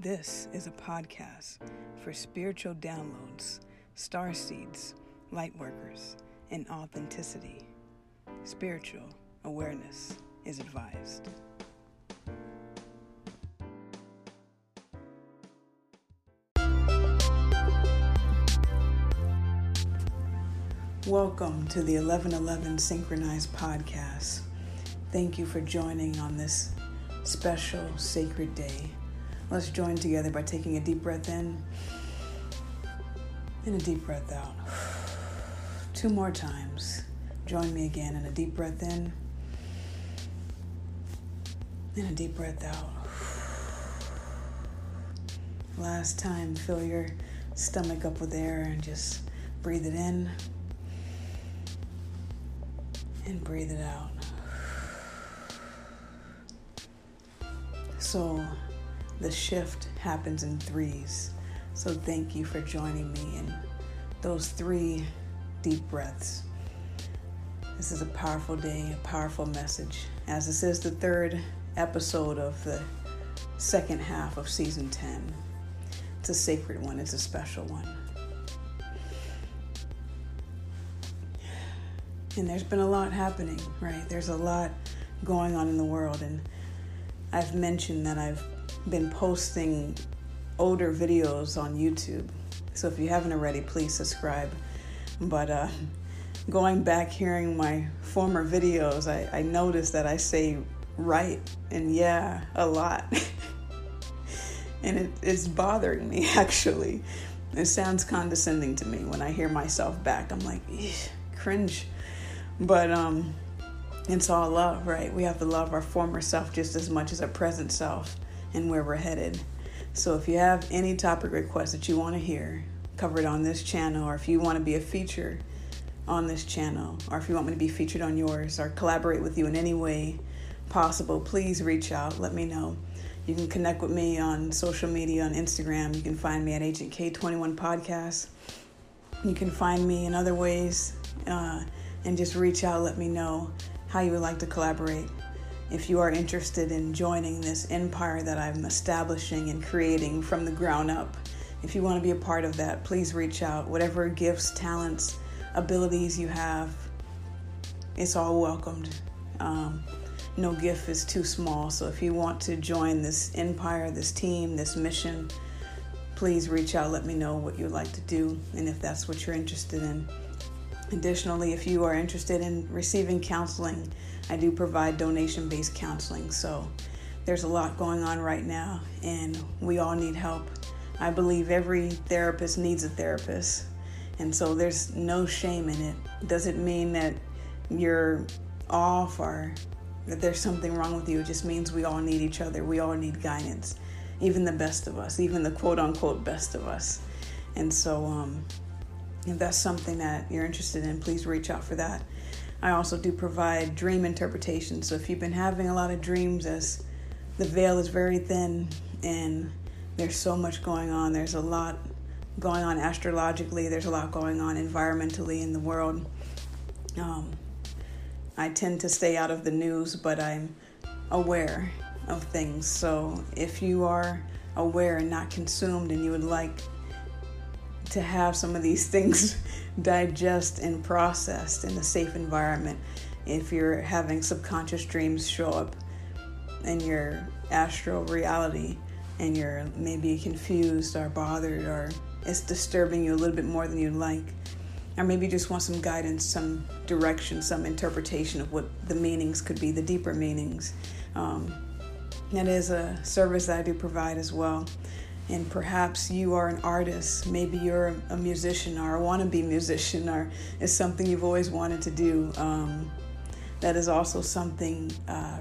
This is a podcast for spiritual downloads, star seeds, light workers, and authenticity. Spiritual awareness is advised. Welcome to the 1111 Synchronized Podcast. Thank you for joining on this special sacred day. Let's join together by taking a deep breath in and a deep breath out. Two more times. Join me again in a deep breath in and a deep breath out. Last time, fill your stomach up with air and just breathe it in and breathe it out. So the shift happens in threes. So thank you for joining me in those three deep breaths. This is a powerful day, a powerful message, as this is the third episode of the second half of season 10. It's a sacred one, it's a special one. And there's been a lot happening, right? There's a lot going on in the world, and I've mentioned that I've been posting older videos on YouTube. So if you haven't already, please subscribe. But uh, going back, hearing my former videos, I, I noticed that I say right and yeah a lot. and it, it's bothering me actually. It sounds condescending to me when I hear myself back. I'm like, cringe. But um, it's all love, right? We have to love our former self just as much as our present self and where we're headed. So if you have any topic requests that you want to hear covered on this channel, or if you want to be a feature on this channel, or if you want me to be featured on yours, or collaborate with you in any way possible, please reach out. Let me know. You can connect with me on social media on Instagram. You can find me at Agent K21 Podcast. You can find me in other ways uh, and just reach out. Let me know how you would like to collaborate. If you are interested in joining this empire that I'm establishing and creating from the ground up, if you want to be a part of that, please reach out. Whatever gifts, talents, abilities you have, it's all welcomed. Um, no gift is too small. So if you want to join this empire, this team, this mission, please reach out. Let me know what you'd like to do and if that's what you're interested in. Additionally, if you are interested in receiving counseling, I do provide donation based counseling. So there's a lot going on right now, and we all need help. I believe every therapist needs a therapist, and so there's no shame in it. Doesn't mean that you're off or that there's something wrong with you. It just means we all need each other. We all need guidance, even the best of us, even the quote unquote best of us. And so, um, if that's something that you're interested in, please reach out for that. I also do provide dream interpretation. So if you've been having a lot of dreams, as the veil is very thin and there's so much going on, there's a lot going on astrologically, there's a lot going on environmentally in the world. Um, I tend to stay out of the news, but I'm aware of things. So if you are aware and not consumed and you would like to have some of these things digest and processed in a safe environment. If you're having subconscious dreams show up in your astral reality and you're maybe confused or bothered or it's disturbing you a little bit more than you'd like, or maybe just want some guidance, some direction, some interpretation of what the meanings could be, the deeper meanings. Um, that is a service that I do provide as well and perhaps you are an artist, maybe you're a musician or a wannabe musician, or it's something you've always wanted to do. Um, that is also something, uh,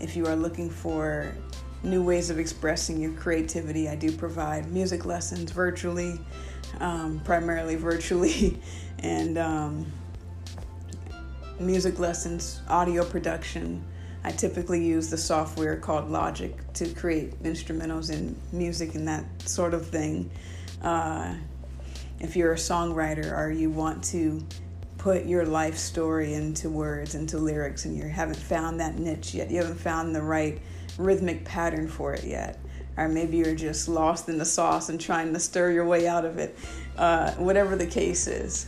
if you are looking for new ways of expressing your creativity, I do provide music lessons virtually, um, primarily virtually, and um, music lessons, audio production. I typically use the software called Logic to create instrumentals and music and that sort of thing. Uh, if you're a songwriter or you want to put your life story into words, into lyrics, and you haven't found that niche yet, you haven't found the right rhythmic pattern for it yet, or maybe you're just lost in the sauce and trying to stir your way out of it. Uh, whatever the case is,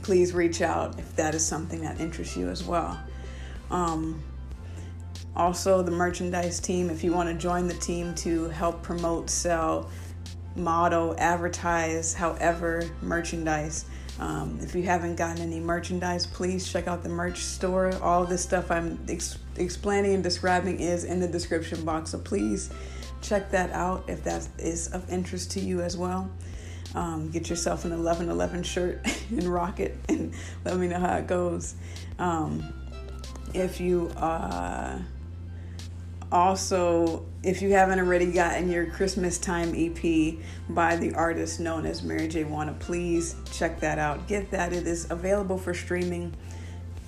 please reach out if that is something that interests you as well. Um, also, the merchandise team, if you want to join the team to help promote, sell, model, advertise, however, merchandise. Um, if you haven't gotten any merchandise, please check out the merch store. All this stuff I'm ex- explaining and describing is in the description box. So please check that out if that is of interest to you as well. Um, get yourself an 1111 shirt and rock it and let me know how it goes. Um, if you uh, also, if you haven't already gotten your Christmas Time EP by the artist known as Mary J. Wanna, please check that out. Get that. It is available for streaming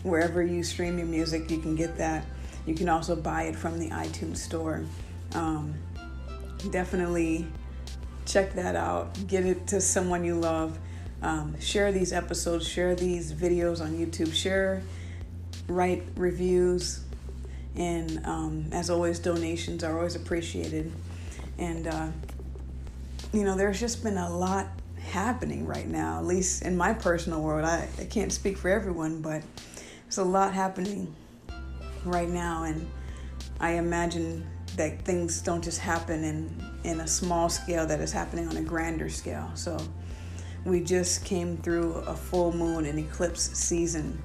wherever you stream your music. You can get that. You can also buy it from the iTunes store. Um, definitely check that out. Get it to someone you love. Um, share these episodes, share these videos on YouTube, share, write reviews, and um, as always, donations are always appreciated. And, uh, you know, there's just been a lot happening right now, at least in my personal world. I, I can't speak for everyone, but there's a lot happening right now. And I imagine that things don't just happen in, in a small scale, that is happening on a grander scale. So we just came through a full moon and eclipse season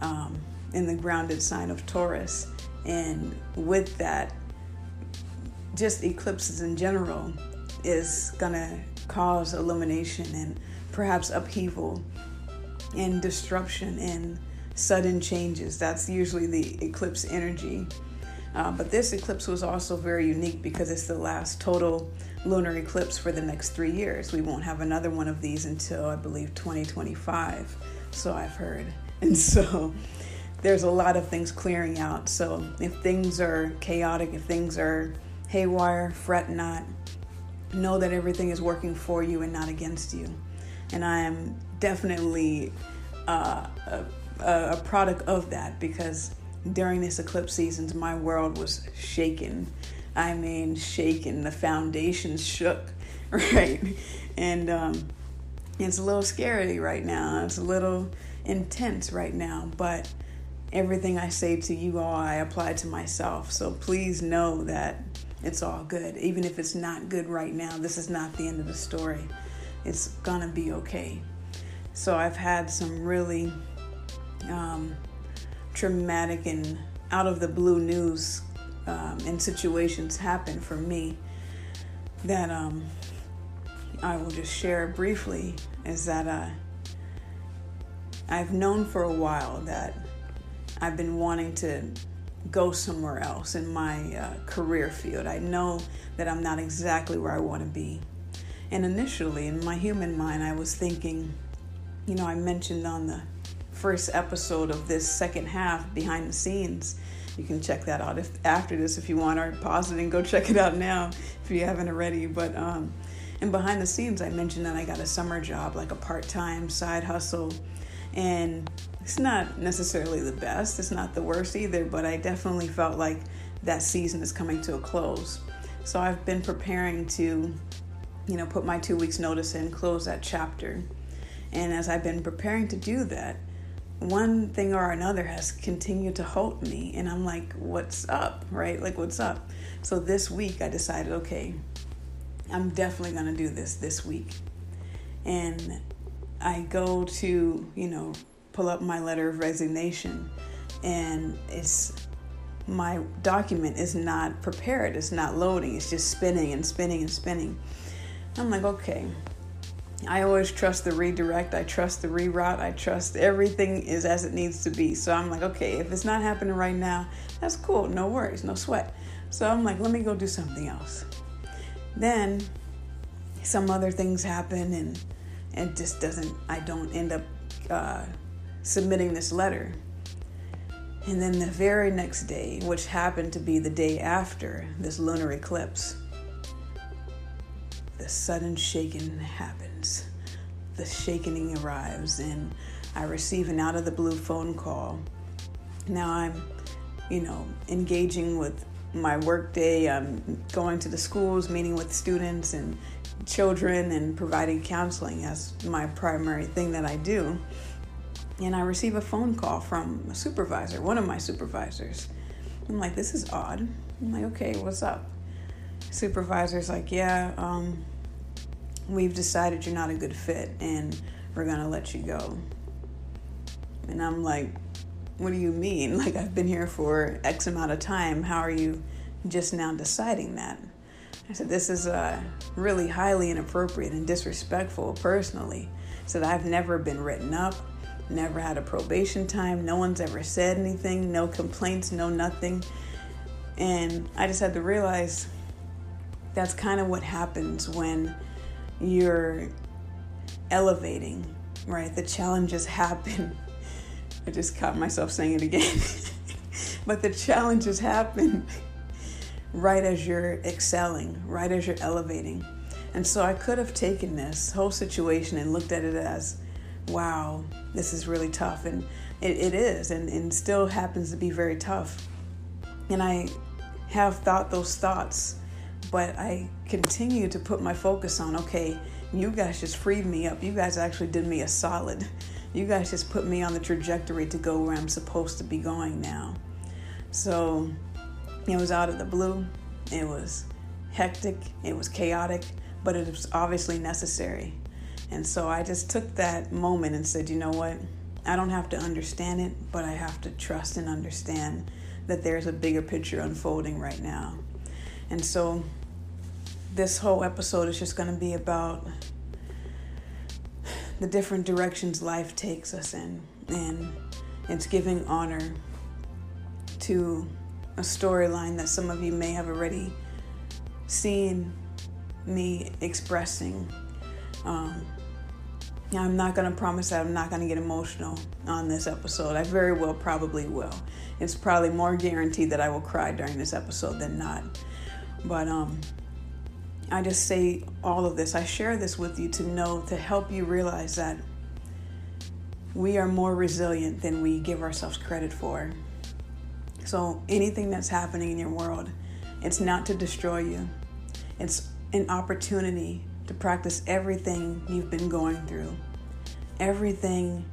um, in the grounded sign of Taurus. And with that, just eclipses in general is gonna cause illumination and perhaps upheaval and disruption and sudden changes. That's usually the eclipse energy. Uh, but this eclipse was also very unique because it's the last total lunar eclipse for the next three years. We won't have another one of these until I believe 2025, so I've heard. And so there's a lot of things clearing out. So if things are chaotic, if things are haywire, fret not. Know that everything is working for you and not against you. And I am definitely uh, a, a product of that because during this eclipse seasons, my world was shaken. I mean, shaken. The foundations shook, right? And um, it's a little scary right now. It's a little intense right now, but everything I say to you all, I apply to myself. So please know that it's all good. Even if it's not good right now, this is not the end of the story. It's gonna be okay. So I've had some really um, traumatic and out of the blue news um, and situations happen for me that um, I will just share briefly is that uh, I've known for a while that I've been wanting to go somewhere else in my uh, career field. I know that I'm not exactly where I want to be. And initially, in my human mind, I was thinking, you know, I mentioned on the first episode of this second half, behind the scenes. You can check that out if after this if you want, or pause it and go check it out now if you haven't already. But um, and behind the scenes, I mentioned that I got a summer job, like a part-time side hustle, and it's not necessarily the best, it's not the worst either, but I definitely felt like that season is coming to a close. So I've been preparing to, you know, put my two weeks notice in, close that chapter. And as I've been preparing to do that, one thing or another has continued to hold me. And I'm like, what's up, right? Like, what's up? So this week I decided, okay, I'm definitely going to do this this week. And I go to, you know, pull up my letter of resignation. And it's my document is not prepared. It's not loading. It's just spinning and spinning and spinning. I'm like okay. I always trust the redirect. I trust the reroute i trust everything is as it needs to be. So i'm like okay if it's not happening right now that's cool. No worries. No sweat. So i'm like let me go do something else. Then some other things happen and it just doesn't i don't end up uh, submitting this letter. And then the very next day, which happened to be the day after this lunar eclipse, the sudden shaking happens. The shaking arrives, and I receive an out of the blue phone call. Now I'm, you know, engaging with my work day, I'm going to the schools, meeting with students and children, and providing counseling as my primary thing that I do. And I receive a phone call from a supervisor, one of my supervisors. I'm like, this is odd. I'm like, okay, what's up? Supervisor's like, yeah, um, we've decided you're not a good fit and we're gonna let you go. And I'm like, what do you mean? Like, I've been here for X amount of time. How are you just now deciding that? I said, this is uh, really highly inappropriate and disrespectful personally. I said, I've never been written up, never had a probation time. No one's ever said anything, no complaints, no nothing. And I just had to realize that's kind of what happens when you're elevating, right? The challenges happen. I just caught myself saying it again. but the challenges happen right as you're excelling, right as you're elevating. And so I could have taken this whole situation and looked at it as, wow, this is really tough. And it, it is, and, and still happens to be very tough. And I have thought those thoughts, but I continue to put my focus on, okay, you guys just freed me up. You guys actually did me a solid. You guys just put me on the trajectory to go where I'm supposed to be going now. So it was out of the blue. It was hectic. It was chaotic, but it was obviously necessary. And so I just took that moment and said, you know what? I don't have to understand it, but I have to trust and understand that there's a bigger picture unfolding right now. And so this whole episode is just going to be about the different directions life takes us in. And it's giving honor to a storyline that some of you may have already seen me expressing. Um, I'm not going to promise that I'm not going to get emotional on this episode. I very well probably will. It's probably more guaranteed that I will cry during this episode than not. But um, I just say all of this. I share this with you to know, to help you realize that we are more resilient than we give ourselves credit for. So, anything that's happening in your world, it's not to destroy you, it's an opportunity to practice everything you've been going through. Everything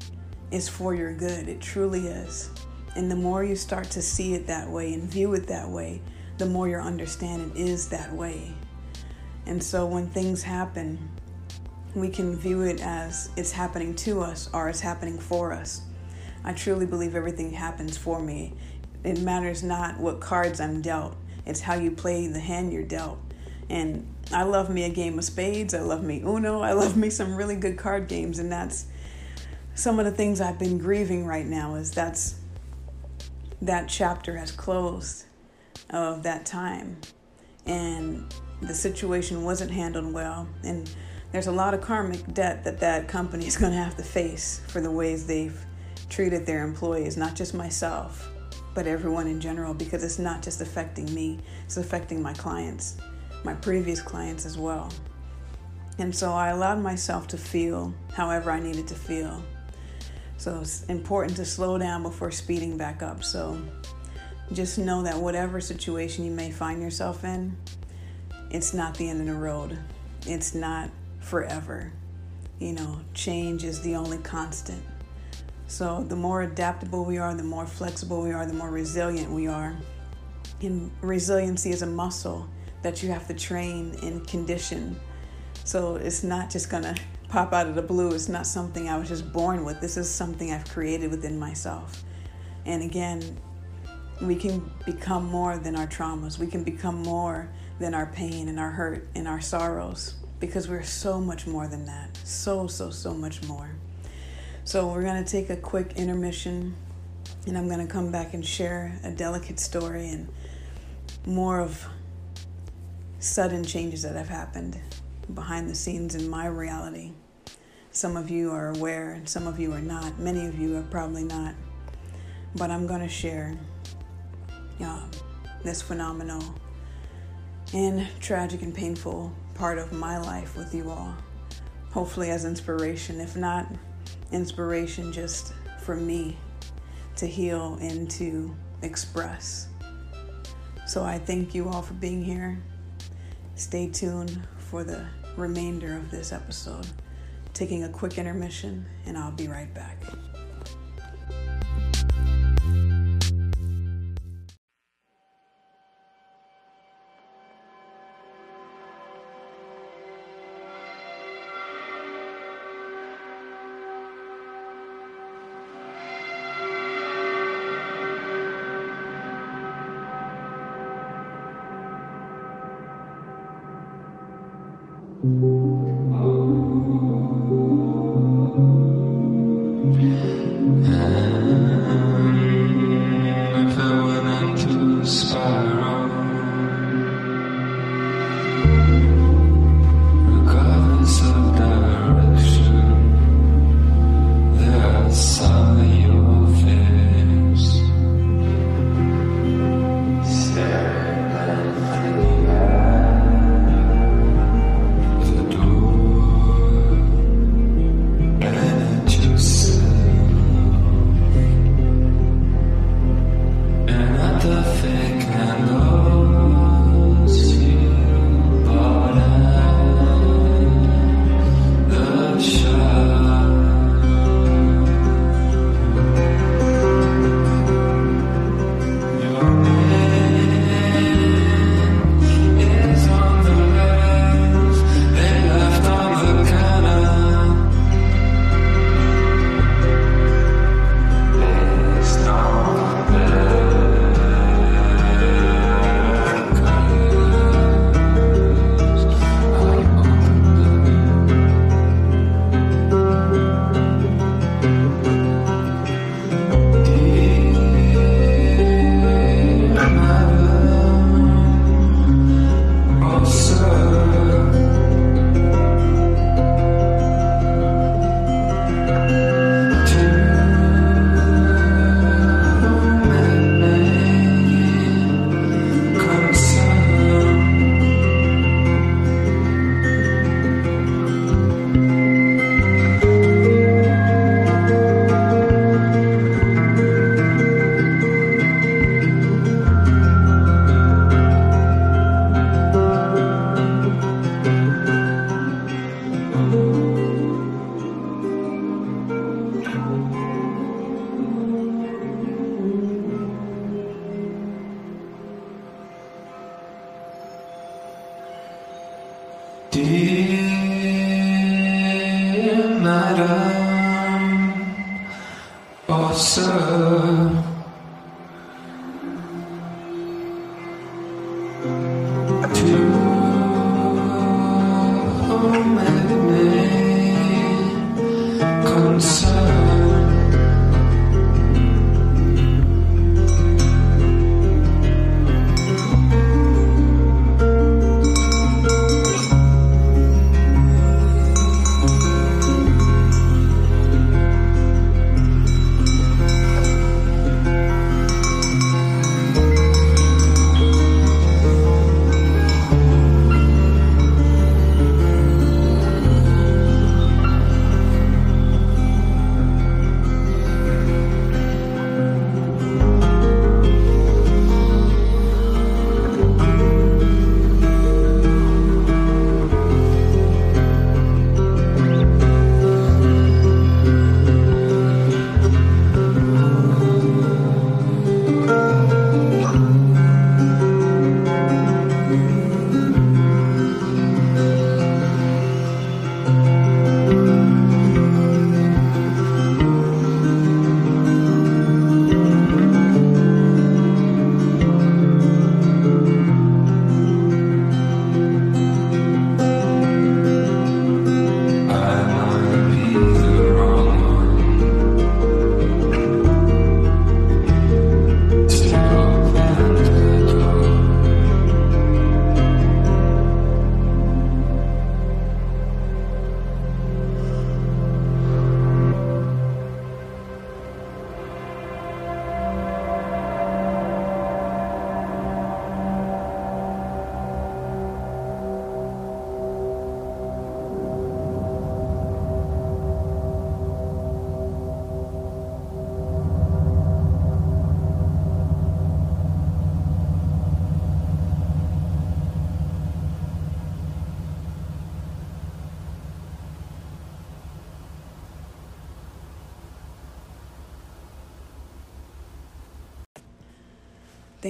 is for your good, it truly is. And the more you start to see it that way and view it that way, the more your understanding is that way. And so when things happen, we can view it as it's happening to us or it's happening for us. I truly believe everything happens for me. It matters not what cards I'm dealt, it's how you play the hand you're dealt. And I love me a game of spades, I love me Uno, I love me some really good card games, and that's some of the things I've been grieving right now is that's that chapter has closed of that time. And the situation wasn't handled well. And there's a lot of karmic debt that that company is going to have to face for the ways they've treated their employees, not just myself, but everyone in general, because it's not just affecting me, it's affecting my clients, my previous clients as well. And so I allowed myself to feel however I needed to feel. So it's important to slow down before speeding back up. So just know that whatever situation you may find yourself in, it's not the end of the road. It's not forever. You know, change is the only constant. So the more adaptable we are, the more flexible we are, the more resilient we are. And resiliency is a muscle that you have to train and condition. So it's not just going to pop out of the blue. It's not something I was just born with. This is something I've created within myself. And again, we can become more than our traumas. We can become more than our pain and our hurt and our sorrows because we're so much more than that. So, so, so much more. So, we're going to take a quick intermission and I'm going to come back and share a delicate story and more of sudden changes that have happened behind the scenes in my reality. Some of you are aware, and some of you are not. Many of you are probably not. But I'm going to share uh, this phenomenal and tragic and painful part of my life with you all. Hopefully, as inspiration, if not inspiration, just for me to heal and to express. So I thank you all for being here. Stay tuned for the remainder of this episode. Taking a quick intermission, and I'll be right back.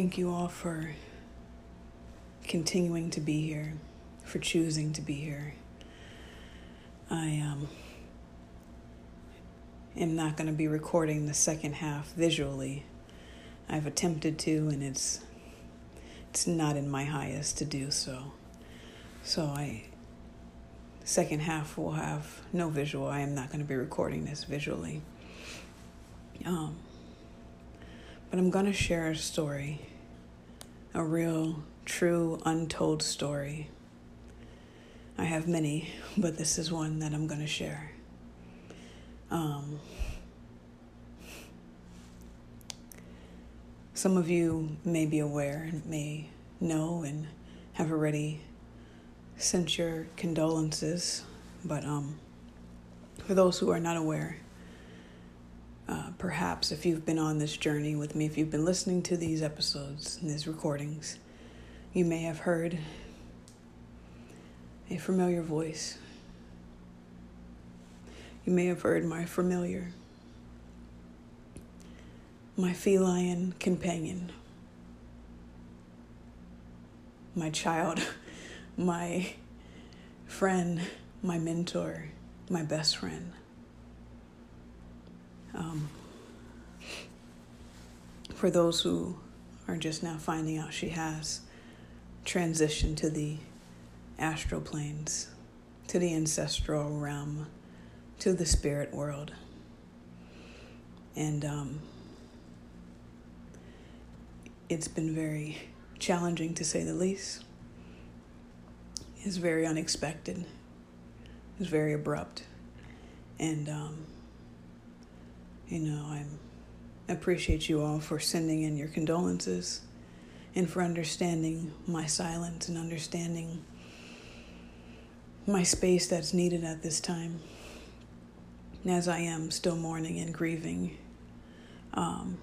Thank you all for continuing to be here, for choosing to be here. I um, am not going to be recording the second half visually. I've attempted to, and it's it's not in my highest to do so. So I second half will have no visual. I am not going to be recording this visually. Um, but I'm going to share a story, a real, true, untold story. I have many, but this is one that I'm going to share. Um, some of you may be aware and may know and have already sent your condolences, but um, for those who are not aware, uh, perhaps if you've been on this journey with me, if you've been listening to these episodes and these recordings, you may have heard a familiar voice. You may have heard my familiar, my feline companion, my child, my friend, my mentor, my best friend. Um, for those who are just now finding out she has transitioned to the astral planes, to the ancestral realm, to the spirit world. And um, it's been very challenging to say the least. It's very unexpected. It's very abrupt. And um, you know, I appreciate you all for sending in your condolences and for understanding my silence and understanding my space that's needed at this time. As I am still mourning and grieving. Um,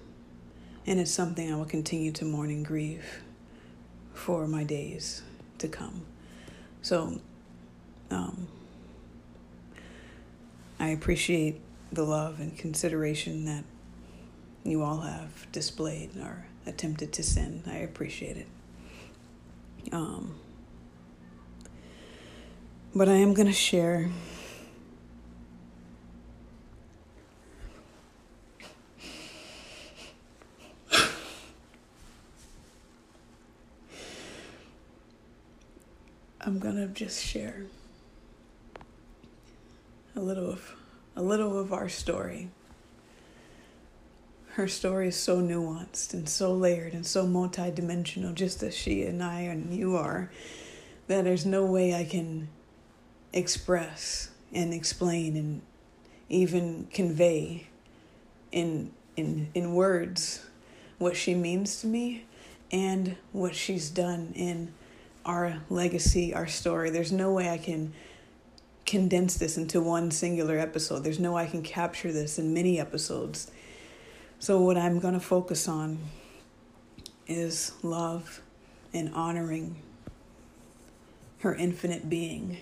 and it's something I will continue to mourn and grieve for my days to come. So, um, I appreciate the love and consideration that you all have displayed or attempted to send. I appreciate it. Um, but I am going to share. I'm going to just share a little of a little of our story. Her story is so nuanced and so layered and so multidimensional, just as she and I and you are, that there's no way I can express and explain and even convey in in in words what she means to me and what she's done in our legacy, our story. There's no way I can condense this into one singular episode. There's no way I can capture this in many episodes. So, what I'm going to focus on is love and honoring her infinite being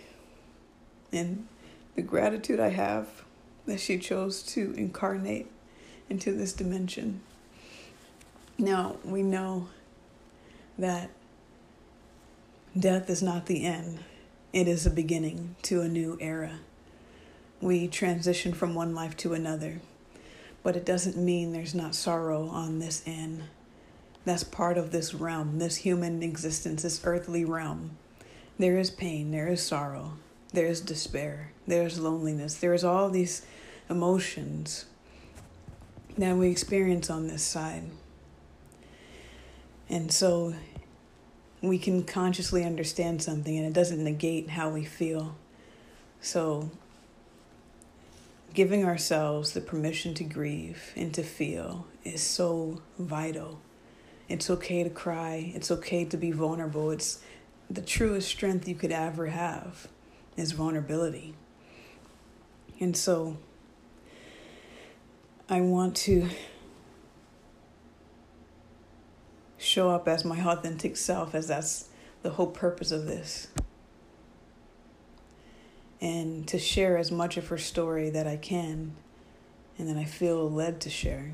and the gratitude I have that she chose to incarnate into this dimension. Now, we know that death is not the end it is a beginning to a new era. We transition from one life to another, but it doesn't mean there's not sorrow on this end. That's part of this realm, this human existence, this earthly realm. There is pain, there is sorrow, there is despair, there is loneliness, there is all these emotions that we experience on this side. And so we can consciously understand something and it doesn't negate how we feel. So, giving ourselves the permission to grieve and to feel is so vital. It's okay to cry, it's okay to be vulnerable. It's the truest strength you could ever have is vulnerability. And so, I want to show up as my authentic self, as that's the whole purpose of this. And to share as much of her story that I can and that I feel led to share.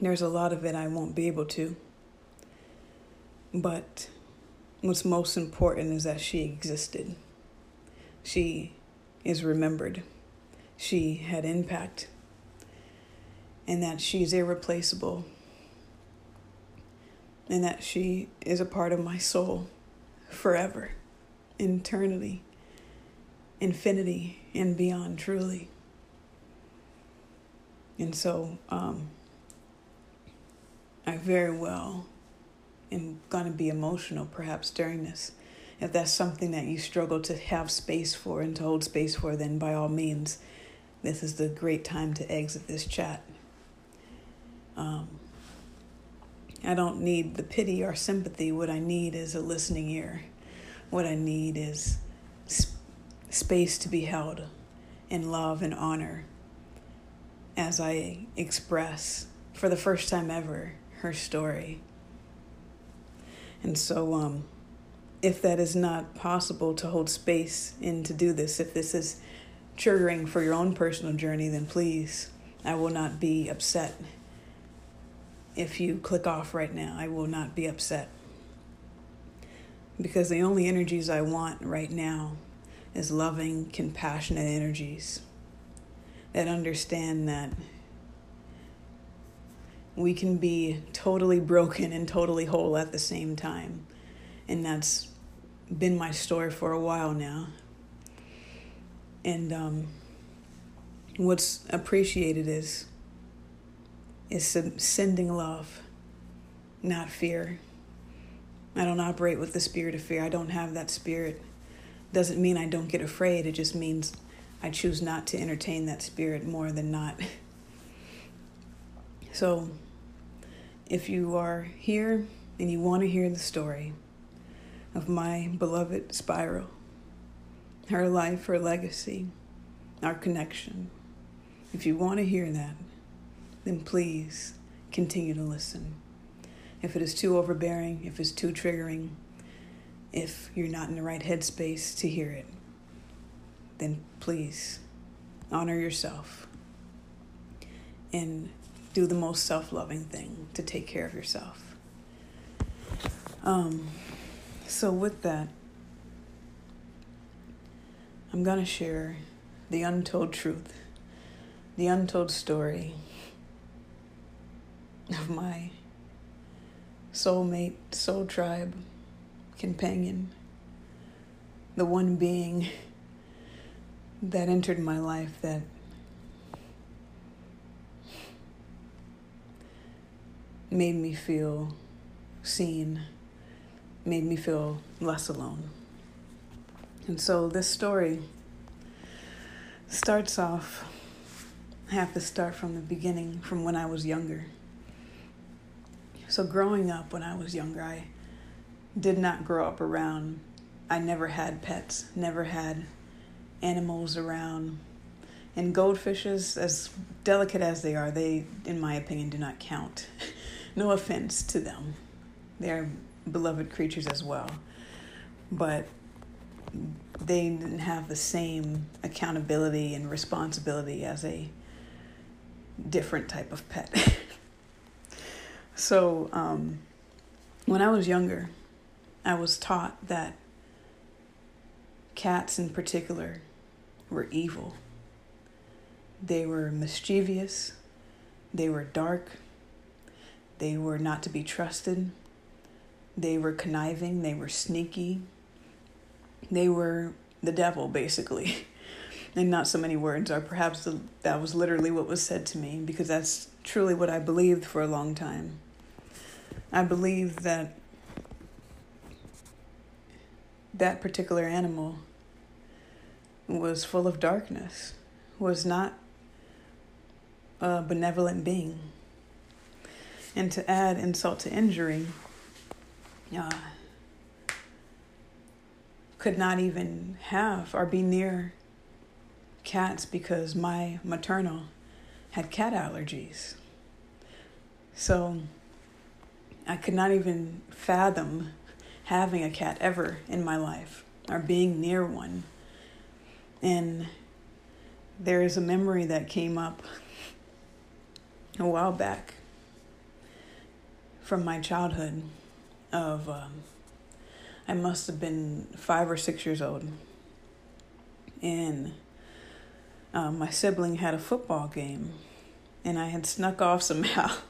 There's a lot of it I won't be able to. But what's most important is that she existed. She is remembered. She had impact. And that she's irreplaceable. And that she is a part of my soul forever, eternity, infinity, and beyond, truly. And so um, I very well am going to be emotional perhaps during this. If that's something that you struggle to have space for and to hold space for, then by all means, this is the great time to exit this chat. Um, I don't need the pity or sympathy. What I need is a listening ear. What I need is sp- space to be held in love and honor as I express for the first time ever her story. And so, um, if that is not possible to hold space and to do this, if this is triggering for your own personal journey, then please, I will not be upset. If you click off right now, I will not be upset. Because the only energies I want right now is loving, compassionate energies that understand that we can be totally broken and totally whole at the same time. And that's been my story for a while now. And um, what's appreciated is is sending love, not fear. I don't operate with the spirit of fear. I don't have that spirit. Doesn't mean I don't get afraid. It just means I choose not to entertain that spirit more than not. So, if you are here and you want to hear the story of my beloved Spiral, her life, her legacy, our connection, if you want to hear that, then please continue to listen. If it is too overbearing, if it's too triggering, if you're not in the right headspace to hear it, then please honor yourself and do the most self loving thing to take care of yourself. Um, so, with that, I'm going to share the untold truth, the untold story of my soulmate, soul tribe, companion, the one being that entered my life that made me feel seen, made me feel less alone. And so this story starts off, I have to start from the beginning, from when I was younger. So, growing up when I was younger, I did not grow up around, I never had pets, never had animals around. And goldfishes, as delicate as they are, they, in my opinion, do not count. no offense to them. They're beloved creatures as well. But they didn't have the same accountability and responsibility as a different type of pet. so, um, when I was younger, I was taught that cats in particular were evil. They were mischievous, they were dark, they were not to be trusted, they were conniving, they were sneaky, they were the devil, basically. and not so many words, or perhaps that was literally what was said to me, because that's truly what I believed for a long time. I believe that that particular animal was full of darkness, was not a benevolent being. And to add insult to injury, uh, could not even have or be near cats because my maternal had cat allergies. So I could not even fathom having a cat ever in my life or being near one. And there is a memory that came up a while back from my childhood of, um, I must have been five or six years old. And um, my sibling had a football game, and I had snuck off somehow.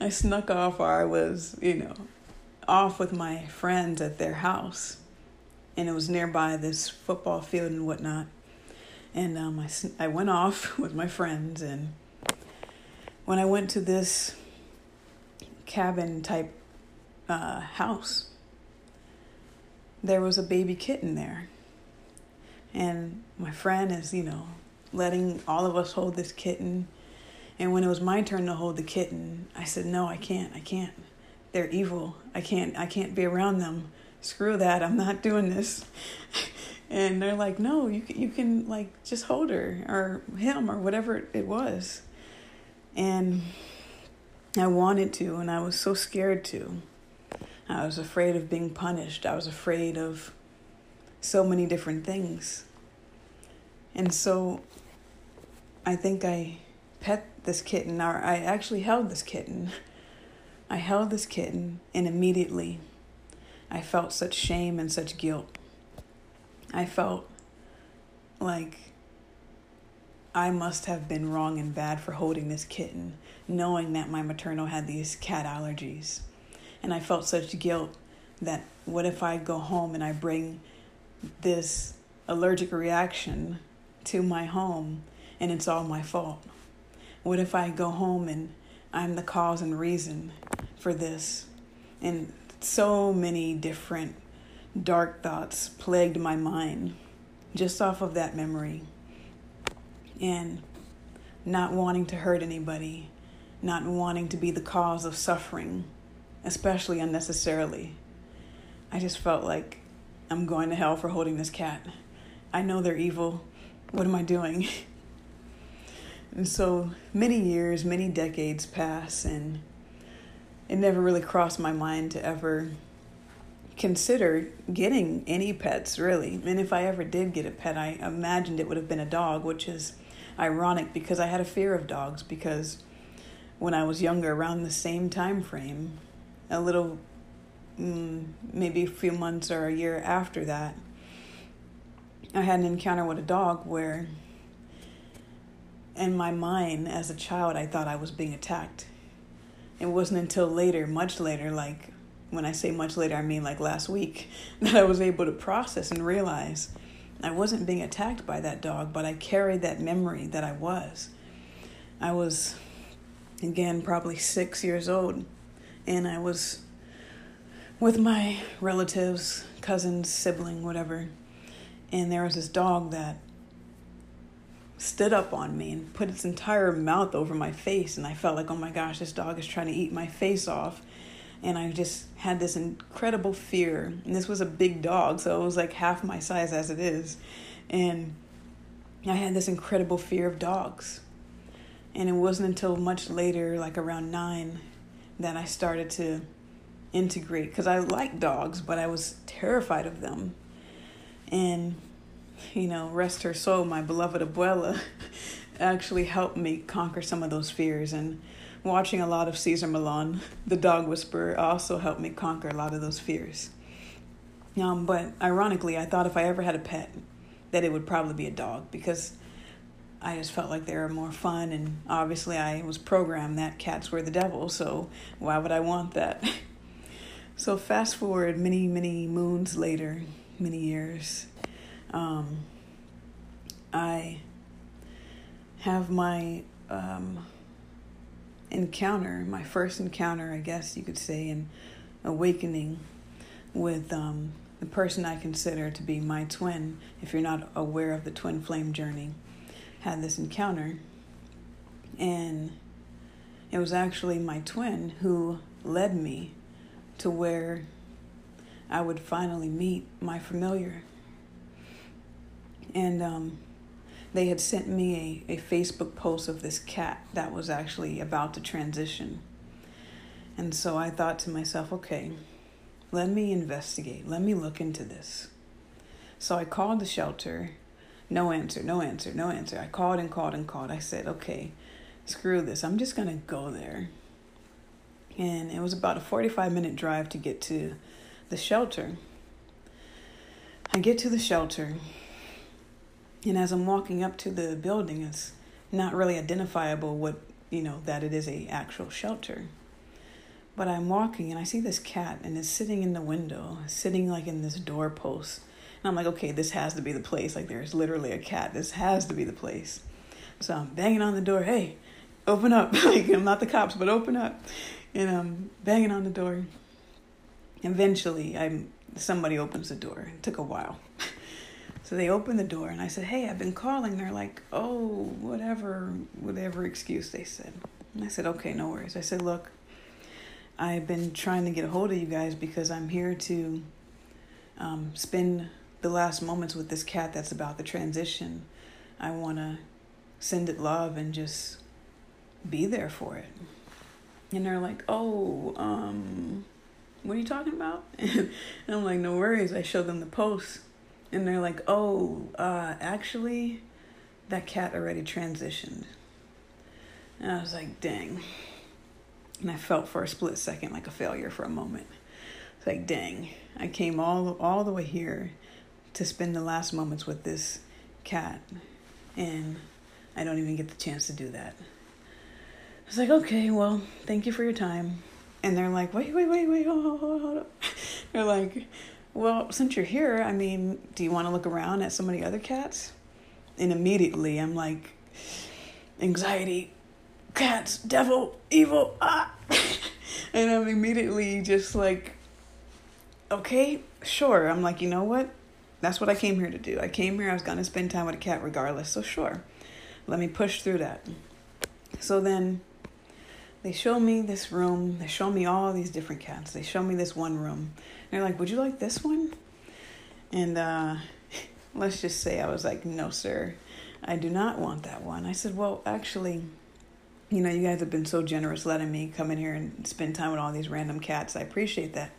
I snuck off, or I was, you know, off with my friends at their house, and it was nearby this football field and whatnot. And um, I, I went off with my friends, and when I went to this cabin type uh, house, there was a baby kitten there. And my friend is, you know, letting all of us hold this kitten. And when it was my turn to hold the kitten, I said, "No, I can't. I can't. They're evil. I can't. I can't be around them. Screw that. I'm not doing this." and they're like, "No, you can, you can like just hold her or him or whatever it was." And I wanted to, and I was so scared to. I was afraid of being punished. I was afraid of so many different things. And so I think I pet this kitten, or I actually held this kitten. I held this kitten, and immediately I felt such shame and such guilt. I felt like I must have been wrong and bad for holding this kitten, knowing that my maternal had these cat allergies. And I felt such guilt that what if I go home and I bring this allergic reaction to my home and it's all my fault? What if I go home and I'm the cause and reason for this? And so many different dark thoughts plagued my mind just off of that memory. And not wanting to hurt anybody, not wanting to be the cause of suffering, especially unnecessarily. I just felt like I'm going to hell for holding this cat. I know they're evil. What am I doing? and so many years, many decades pass, and it never really crossed my mind to ever consider getting any pets, really. And if I ever did get a pet, I imagined it would have been a dog, which is ironic because I had a fear of dogs because when I was younger, around the same time frame, a little, mm, maybe a few months or a year after that, I had an encounter with a dog where, in my mind as a child, I thought I was being attacked. It wasn't until later, much later, like when I say much later, I mean like last week, that I was able to process and realize I wasn't being attacked by that dog, but I carried that memory that I was. I was, again, probably six years old, and I was with my relatives, cousins, sibling, whatever, and there was this dog that stood up on me and put its entire mouth over my face, and I felt like, oh my gosh, this dog is trying to eat my face off and I just had this incredible fear. And this was a big dog, so it was like half my size as it is. And I had this incredible fear of dogs. And it wasn't until much later, like around nine, that I started to integrate because I like dogs, but I was terrified of them. And, you know, rest her soul, my beloved abuela actually helped me conquer some of those fears. And watching a lot of Cesar Millan, the dog whisperer, also helped me conquer a lot of those fears. Um, but ironically, I thought if I ever had a pet, that it would probably be a dog because I just felt like they were more fun, and obviously I was programmed that cats were the devil, so why would I want that? so fast forward many, many moons later, many years, um, I have my um, encounter, my first encounter, I guess you could say, and awakening with um, the person I consider to be my twin. If you're not aware of the twin flame journey, had this encounter, and it was actually my twin who led me to where I would finally meet my familiar. And um, they had sent me a, a Facebook post of this cat that was actually about to transition. And so I thought to myself, okay, let me investigate, let me look into this. So I called the shelter. No answer, no answer, no answer. I called and called and called. I said, okay, screw this. I'm just going to go there. And it was about a 45 minute drive to get to the shelter. I get to the shelter, and as I'm walking up to the building, it's not really identifiable what, you know, that it is a actual shelter. But I'm walking and I see this cat and it's sitting in the window, sitting like in this doorpost. And I'm like, okay, this has to be the place. Like there's literally a cat. This has to be the place. So I'm banging on the door, hey, open up. like I'm not the cops, but open up. And I'm banging on the door. Eventually I'm somebody opens the door. It took a while. So they opened the door and I said, Hey, I've been calling. They're like, Oh, whatever, whatever excuse they said. And I said, Okay, no worries. I said, Look, I've been trying to get a hold of you guys because I'm here to um, spend the last moments with this cat that's about to transition. I want to send it love and just be there for it. And they're like, oh, um, what are you talking about? and I'm like, no worries. I show them the post. And they're like, oh, uh, actually, that cat already transitioned. And I was like, dang. And I felt for a split second like a failure for a moment. It's like, dang, I came all all the way here to spend the last moments with this cat, and I don't even get the chance to do that. I was like, okay, well, thank you for your time. And they're like, wait, wait, wait, wait, hold, hold, hold up. They're like, well, since you're here, I mean, do you want to look around at of the other cats? And immediately I'm like, anxiety, cats, devil, evil, ah. and I'm immediately just like, okay, sure. I'm like, you know what? That's what I came here to do. I came here, I was going to spend time with a cat regardless. So, sure, let me push through that. So then they show me this room. They show me all these different cats. They show me this one room. They're like, would you like this one? And uh, let's just say I was like, no, sir, I do not want that one. I said, well, actually, you know, you guys have been so generous letting me come in here and spend time with all these random cats. I appreciate that.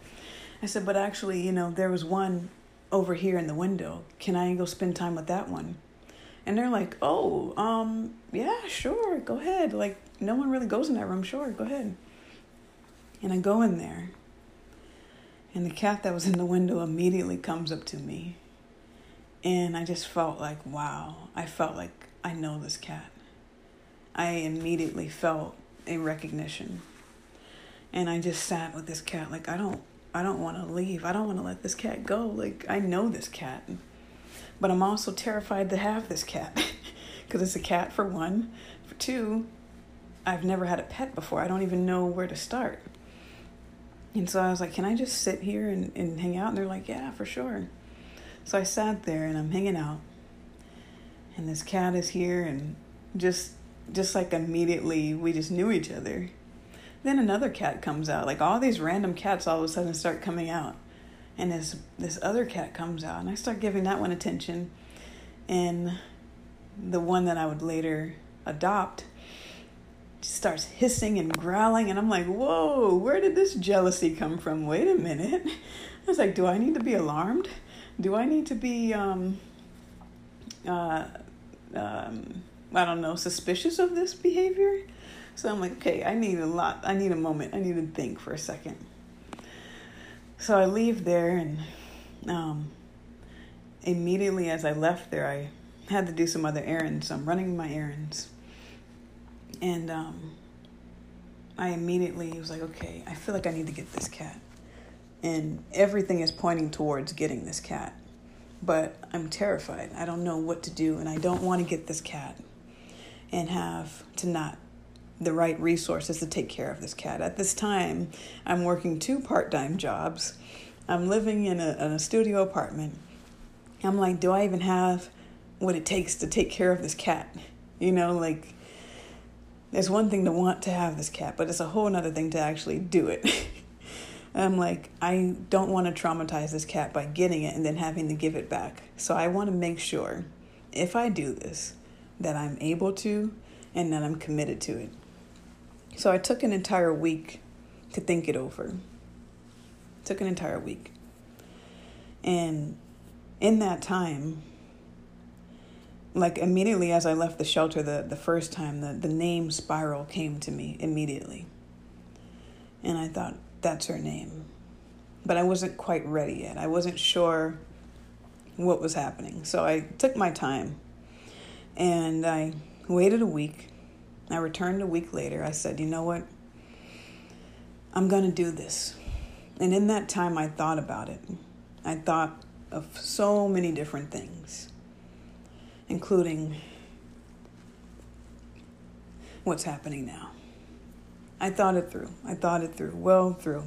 I said, but actually, you know, there was one over here in the window. Can I go spend time with that one? And they're like, oh, um, yeah, sure, go ahead. Like, no one really goes in that room. Sure, go ahead. And I go in there, and the cat that was in the window immediately comes up to me. And I just felt like, wow, I felt like I know this cat. I immediately felt a recognition. And I just sat with this cat like I don't I don't want to leave. I don't want to let this cat go. Like I know this cat. But I'm also terrified to have this cat because it's a cat for one. For two, I've never had a pet before. I don't even know where to start. And so I was like, Can I just sit here and, and hang out? And they're like, Yeah, for sure. So I sat there and I'm hanging out. And this cat is here and just just like immediately we just knew each other. Then another cat comes out. Like all these random cats all of a sudden start coming out. And this this other cat comes out and I start giving that one attention. And the one that I would later adopt starts hissing and growling and I'm like, "Whoa, where did this jealousy come from? Wait a minute." I was like, "Do I need to be alarmed? Do I need to be um uh um I don't know, suspicious of this behavior. So I'm like, okay, I need a lot. I need a moment. I need to think for a second. So I leave there, and um, immediately as I left there, I had to do some other errands. I'm running my errands. And um, I immediately was like, okay, I feel like I need to get this cat. And everything is pointing towards getting this cat. But I'm terrified. I don't know what to do, and I don't want to get this cat and have to not the right resources to take care of this cat. At this time, I'm working two part time jobs. I'm living in a, in a studio apartment. I'm like, do I even have what it takes to take care of this cat? You know, like, there's one thing to want to have this cat, but it's a whole other thing to actually do it. I'm like, I don't want to traumatize this cat by getting it and then having to give it back. So I want to make sure if I do this, that I'm able to and that I'm committed to it. So I took an entire week to think it over. Took an entire week. And in that time, like immediately as I left the shelter the, the first time, the, the name Spiral came to me immediately. And I thought, that's her name. But I wasn't quite ready yet. I wasn't sure what was happening. So I took my time and I waited a week. I returned a week later. I said, you know what? I'm going to do this. And in that time, I thought about it. I thought of so many different things, including what's happening now. I thought it through. I thought it through, well through.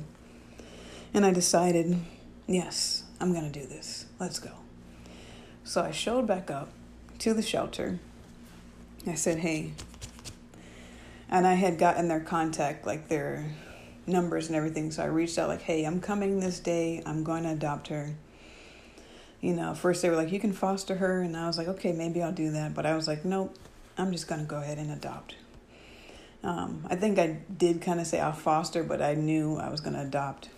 And I decided, yes, I'm going to do this. Let's go. So I showed back up to the shelter. I said, hey, and I had gotten their contact, like their numbers and everything. So I reached out, like, hey, I'm coming this day. I'm going to adopt her. You know, first they were like, you can foster her. And I was like, okay, maybe I'll do that. But I was like, nope, I'm just going to go ahead and adopt. Um, I think I did kind of say I'll foster, but I knew I was going to adopt.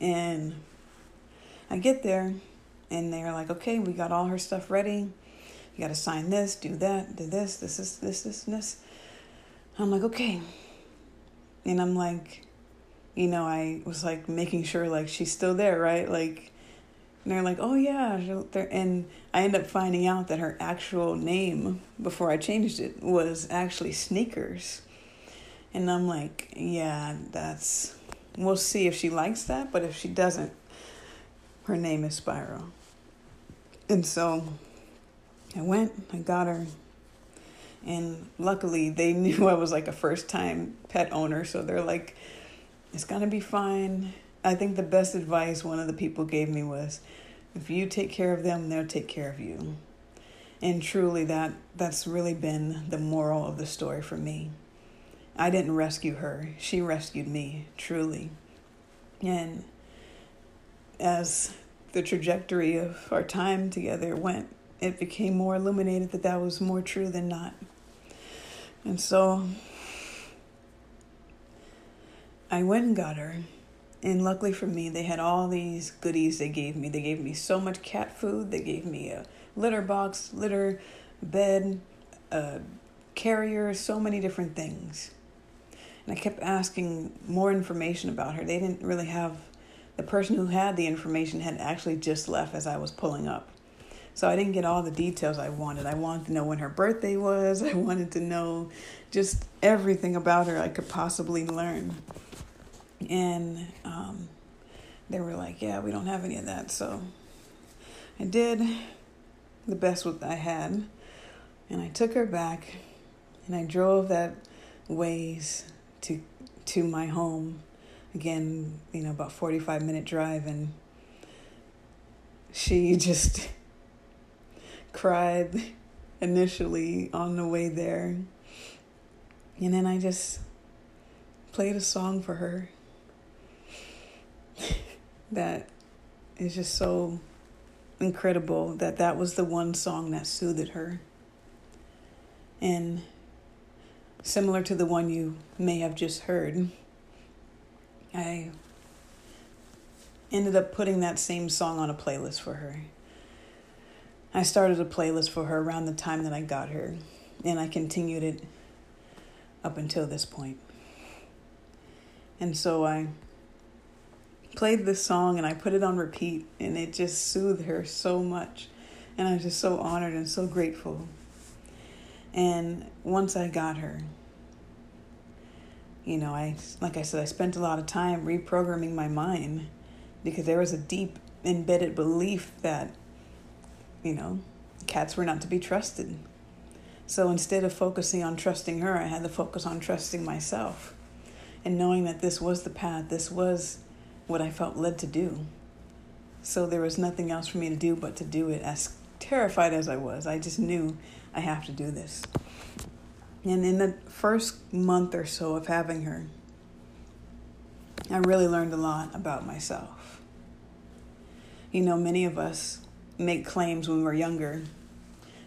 And I get there, and they're like, okay, we got all her stuff ready. You got to sign this, do that, do this, this, this, this, this, this. I'm like, okay. And I'm like, you know, I was like making sure like she's still there, right? Like, and they're like, oh yeah, and I end up finding out that her actual name before I changed it was actually Sneakers, and I'm like, yeah, that's. We'll see if she likes that, but if she doesn't, her name is Spyro. And so, I went, I got her, and luckily, they knew I was like a first time pet owner. So they're like, it's to be fine. I think the best advice one of the people gave me was if you take care of them, they'll take care of you. And truly, that, that's really been the moral of the story for me. I didn't rescue her, she rescued me, truly. And as the trajectory of our time together went, it became more illuminated that that was more true than not. And so I went and got her. And luckily for me, they had all these goodies they gave me. They gave me so much cat food. They gave me a litter box, litter, bed, a carrier, so many different things. And I kept asking more information about her. They didn't really have, the person who had the information had actually just left as I was pulling up. So I didn't get all the details I wanted. I wanted to know when her birthday was. I wanted to know just everything about her I could possibly learn. And um, they were like, yeah, we don't have any of that. So I did the best with I had. And I took her back and I drove that ways to to my home. Again, you know, about 45 minute drive and she just cried initially on the way there. And then I just played a song for her that is just so incredible that that was the one song that soothed her. And similar to the one you may have just heard, I ended up putting that same song on a playlist for her. I started a playlist for her around the time that I got her, and I continued it up until this point. And so I played this song and I put it on repeat, and it just soothed her so much. And I was just so honored and so grateful. And once I got her, you know, I like I said, I spent a lot of time reprogramming my mind because there was a deep embedded belief that you know, cats were not to be trusted. So instead of focusing on trusting her, I had to focus on trusting myself and knowing that this was the path, this was what I felt led to do. So there was nothing else for me to do but to do it. As terrified as I was, I just knew I have to do this. And in the first month or so of having her, I really learned a lot about myself. You know, many of us make claims when we're younger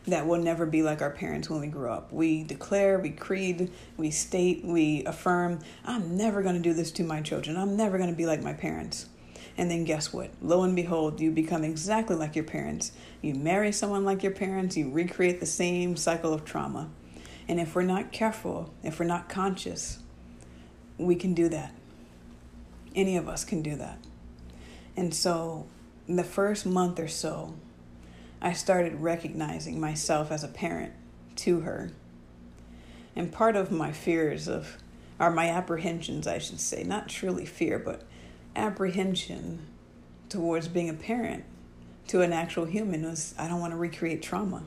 that will never be like our parents when we grow up. We declare, we creed, we state, we affirm, I'm never going to do this to my children. I'm never going to be like my parents. And then guess what? Lo and behold, you become exactly like your parents. You marry someone like your parents, you recreate the same cycle of trauma. And if we're not careful, if we're not conscious, we can do that. Any of us can do that. And so, the first month or so, I started recognizing myself as a parent to her. And part of my fears of, or my apprehensions, I should say, not truly fear, but apprehension towards being a parent to an actual human was I don't want to recreate trauma.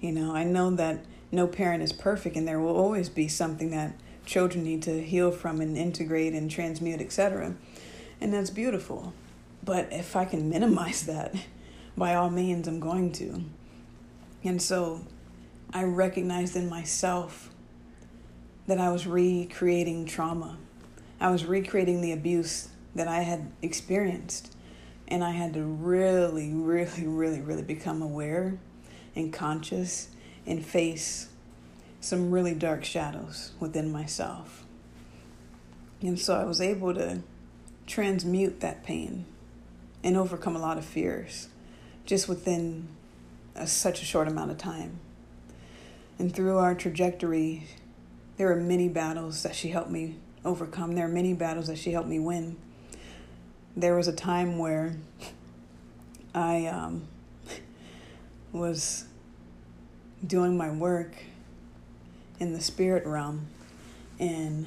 You know, I know that no parent is perfect and there will always be something that children need to heal from and integrate and transmute, etc. And that's beautiful. But if I can minimize that, by all means, I'm going to. And so I recognized in myself that I was recreating trauma. I was recreating the abuse that I had experienced. And I had to really, really, really, really become aware and conscious and face some really dark shadows within myself. And so I was able to transmute that pain and overcome a lot of fears just within a, such a short amount of time. And through our trajectory, there are many battles that she helped me overcome. There are many battles that she helped me win. There was a time where I um, was doing my work in the spirit realm, and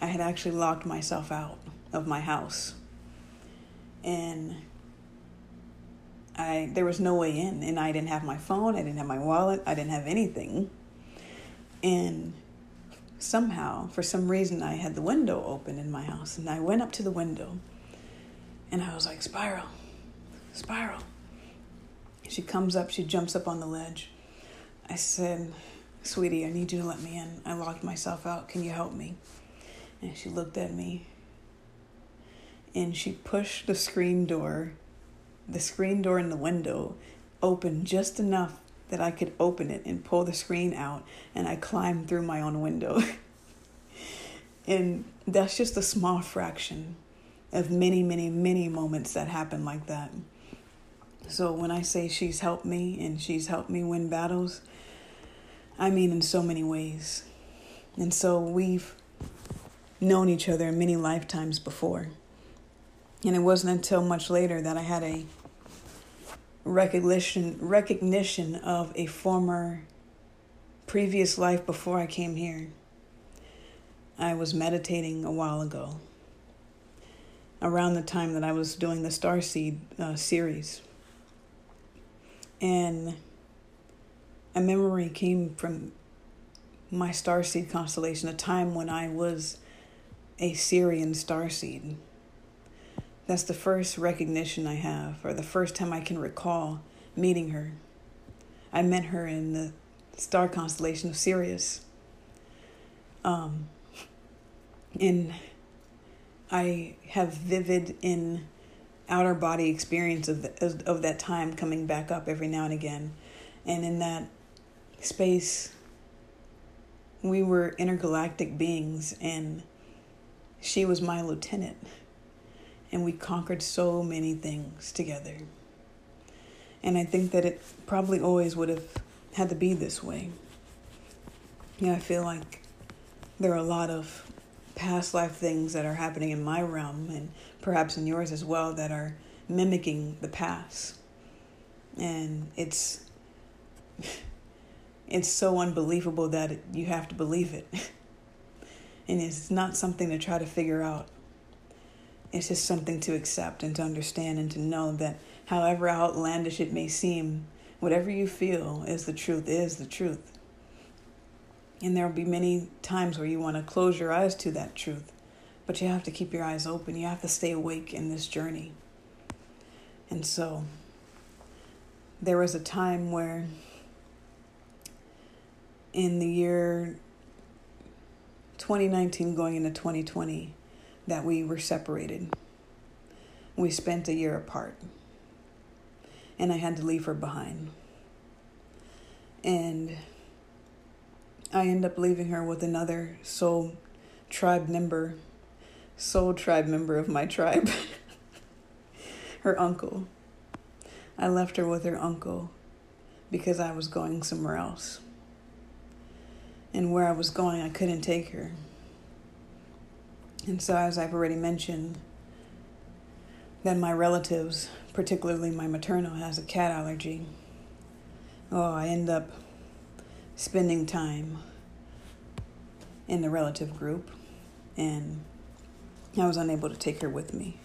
I had actually locked myself out of my house. And I there was no way in, and I didn't have my phone, I didn't have my wallet, I didn't have anything. And somehow, for some reason, I had the window open in my house, and I went up to the window, and I was like, "Spiral, Spiral." She comes up, she jumps up on the ledge. I said, Sweetie, I need you to let me in. I locked myself out. Can you help me? And she looked at me and she pushed the screen door, the screen door in the window, open just enough that I could open it and pull the screen out, and I climbed through my own window. and that's just a small fraction of many, many, many moments that happen like that. So when I say she's helped me and she's helped me win battles, I mean in so many ways. And so we've known each other many lifetimes before. And it wasn't until much later that I had a recognition recognition of a former previous life before I came here. I was meditating a while ago, around the time that I was doing the Starseed uh, series. And a memory came from my starseed constellation, a time when I was a Sirian starseed. That's the first recognition I have, or the first time I can recall meeting her. I met her in the star constellation of Sirius. Um, and I have vivid in outer body experience of, the, of that time coming back up every now and again. And in that space, we were intergalactic beings, and she was my lieutenant. And we conquered so many things together. And I think that it probably always would have had to be this way. Yeah, I feel like there are a lot of past life things that are happening in my realm and perhaps in yours as well that are mimicking the past. And it's it's so unbelievable that you have to believe it. and it's not something to try to figure out. It's just something to accept and to understand and to know that however outlandish it may seem, whatever you feel is the truth, is the truth. And there will be many times where you want to close your eyes to that truth, but you have to keep your eyes open. You have to stay awake in this journey. And so there was a time where in the year 2019 going into 2020 that we were separated. We spent a year apart. And I had to leave her behind. And I end up leaving her with another soul tribe member, soul tribe member of my tribe, her uncle. I left her with her uncle because I was going somewhere else and where I was going, I couldn't take her. And so, as I've already mentioned, then my relatives, particularly my maternal, has a cat allergy. Oh, I end up spending time in the relative group, and I was unable to take her with me.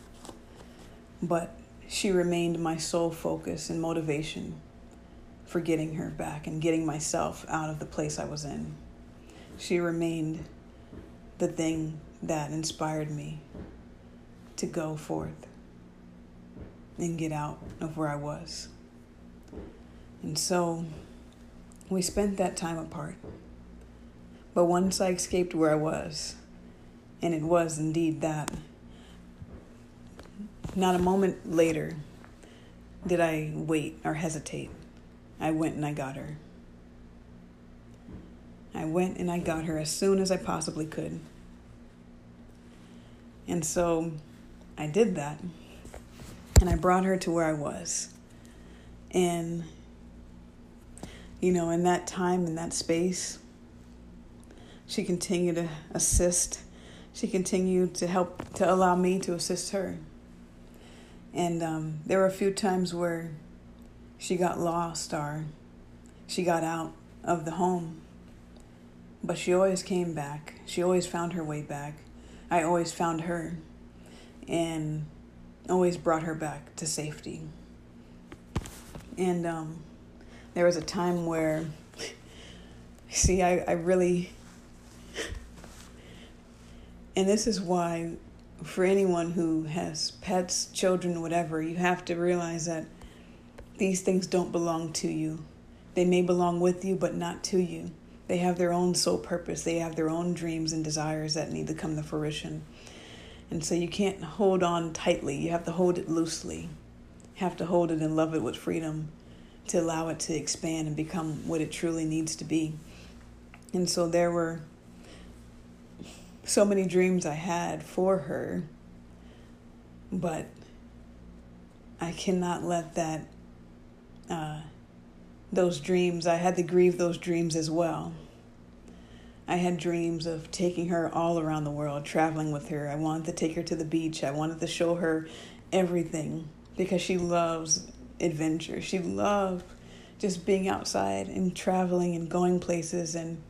But she remained my sole focus and motivation for getting her back and getting myself out of the place I was in. She remained the thing that inspired me to go forth and get out of where I was. And so we spent that time apart. But once I escaped where I was, and it was indeed that, not a moment later did I wait or hesitate. I went and I got her. I went and I got her as soon as I possibly could. And so I did that. And I brought her to where I was. And, you know, in that time, in that space, she continued to assist. She continued to help, to allow me to assist her. And um, there were a few times where she got lost or she got out of the home. But she always came back. She always found her way back. I always found her. And always brought her back to safety. And um, there was a time where, see, I, I really, and this is why, for anyone who has pets, children, whatever, you have to realize that these things don't belong to you. They may belong with you, but not to you. They have their own sole purpose, they have their own dreams and desires that need to come to fruition. And so you can't hold on tightly. You have to hold it loosely. You have to hold it and love it with freedom to allow it to expand and become what it truly needs to be. And so there were so many dreams I had for her, but I cannot let that, uh, those dreams, I had to grieve those dreams as well. I had dreams of taking her all around the world, traveling with her. I wanted to take her to the beach. I wanted to show her everything because she loves adventure. She loved just being outside and traveling and going places. And,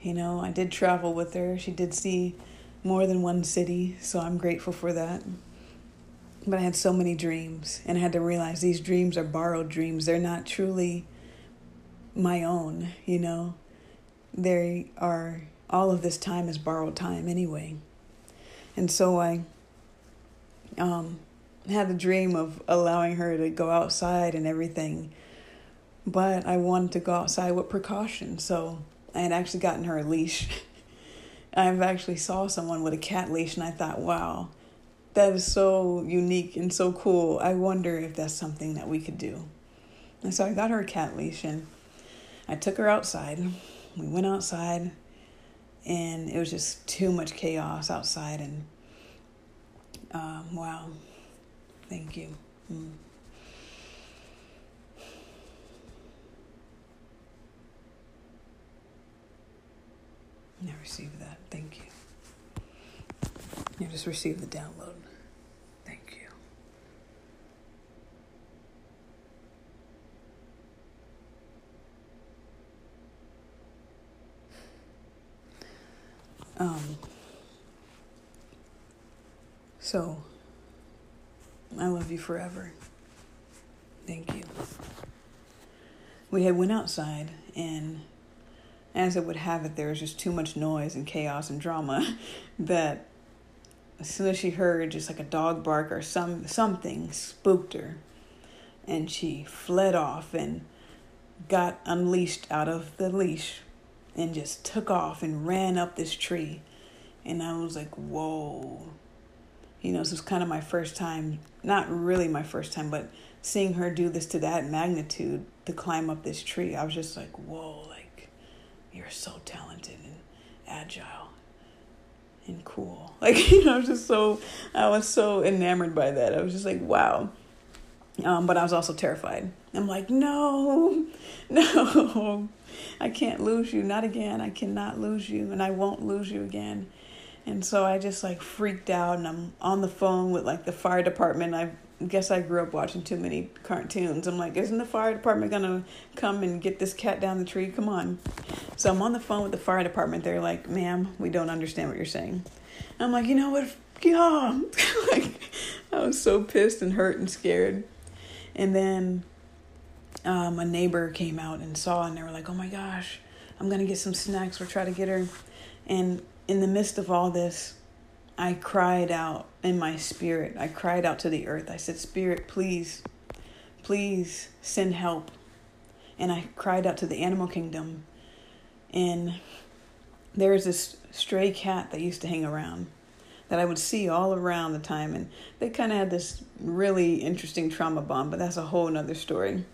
you know, I did travel with her. She did see more than one city, so I'm grateful for that. But I had so many dreams, and I had to realize these dreams are borrowed dreams. They're not truly my own, you know they are all of this time is borrowed time anyway. And so I um, had the dream of allowing her to go outside and everything, but I wanted to go outside with precaution. So I had actually gotten her a leash. I've actually saw someone with a cat leash, and I thought, wow, that is so unique and so cool. I wonder if that's something that we could do. And so I got her a cat leash, and I took her outside we went outside and it was just too much chaos outside and um, wow thank you mm. I received that. Thank you. You just received the download. Thank you. Um, so, I love you forever. Thank you. We had went outside, and as it would have it, there was just too much noise and chaos and drama that as soon as she heard just like a dog bark or some something spooked her, and she fled off and got unleashed out of the leash and just took off and ran up this tree. And I was like, whoa. You know, this was kind of my first time, not really my first time, but seeing her do this to that magnitude to climb up this tree. I was just like, whoa, like, you're so talented and agile and cool. Like, you know, I was just so, I was so enamored by that. I was just like, wow. Um, but I was also terrified. I'm like, no, no, I can't lose you. Not again. I cannot lose you, and I won't lose you again. And so I just like freaked out and I'm on the phone with like the fire department. I guess I grew up watching too many cartoons. I'm like, isn't the fire department gonna come and get this cat down the tree? Come on. So I'm on the phone with the fire department. They're like, ma'am, we don't understand what you're saying. I'm like, you know what? Yeah. like, I was so pissed and hurt and scared. And then um, a neighbor came out and saw, and they were like, oh my gosh, I'm gonna get some snacks. We'll try to get her. And in the midst of all this, I cried out in my spirit. I cried out to the earth. I said, Spirit, please, please send help. And I cried out to the animal kingdom. And there was this stray cat that used to hang around that I would see all around the time. And they kind of had this really interesting trauma bond, but that's a whole nother story.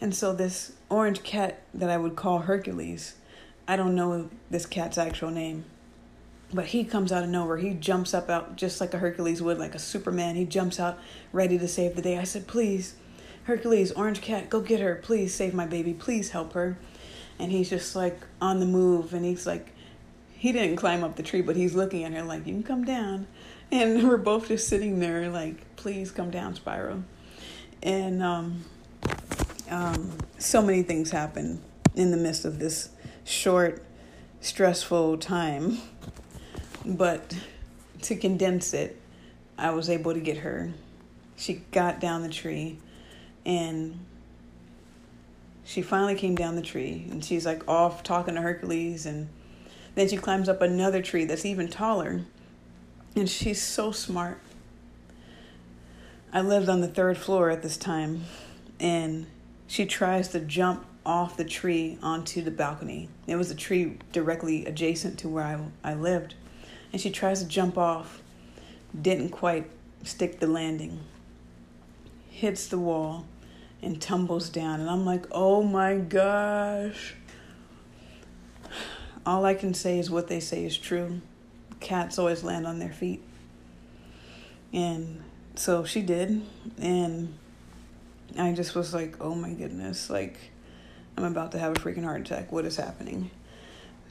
And so this orange cat that I would call Hercules, I don't know this cat's actual name, but he comes out of nowhere. He jumps up out just like a Hercules would, like a Superman. He jumps out ready to save the day. I said, Please, Hercules, Orange Cat, go get her. Please save my baby. Please help her. And he's just like on the move. And he's like, he didn't climb up the tree, but he's looking at her like, You can come down. And we're both just sitting there like, Please come down, Spyro. And um, um, so many things happen in the midst of this short, stressful time but to condense it, I was able to get her. She got down the tree and she finally came down the tree and she's like off talking to Hercules and then she climbs up another tree that's even taller and she's so smart. I lived on the third floor at this time and she tries to jump off the tree onto the balcony. It was a tree directly adjacent to where I, I lived and she tries to jump off, didn't quite stick the landing, hits the wall, and tumbles down. And I'm like, oh my gosh. All I can say is what they say is true. Cats always land on their feet. And so she did. And I just was like, oh my goodness, like, I'm about to have a freaking heart attack. What is happening?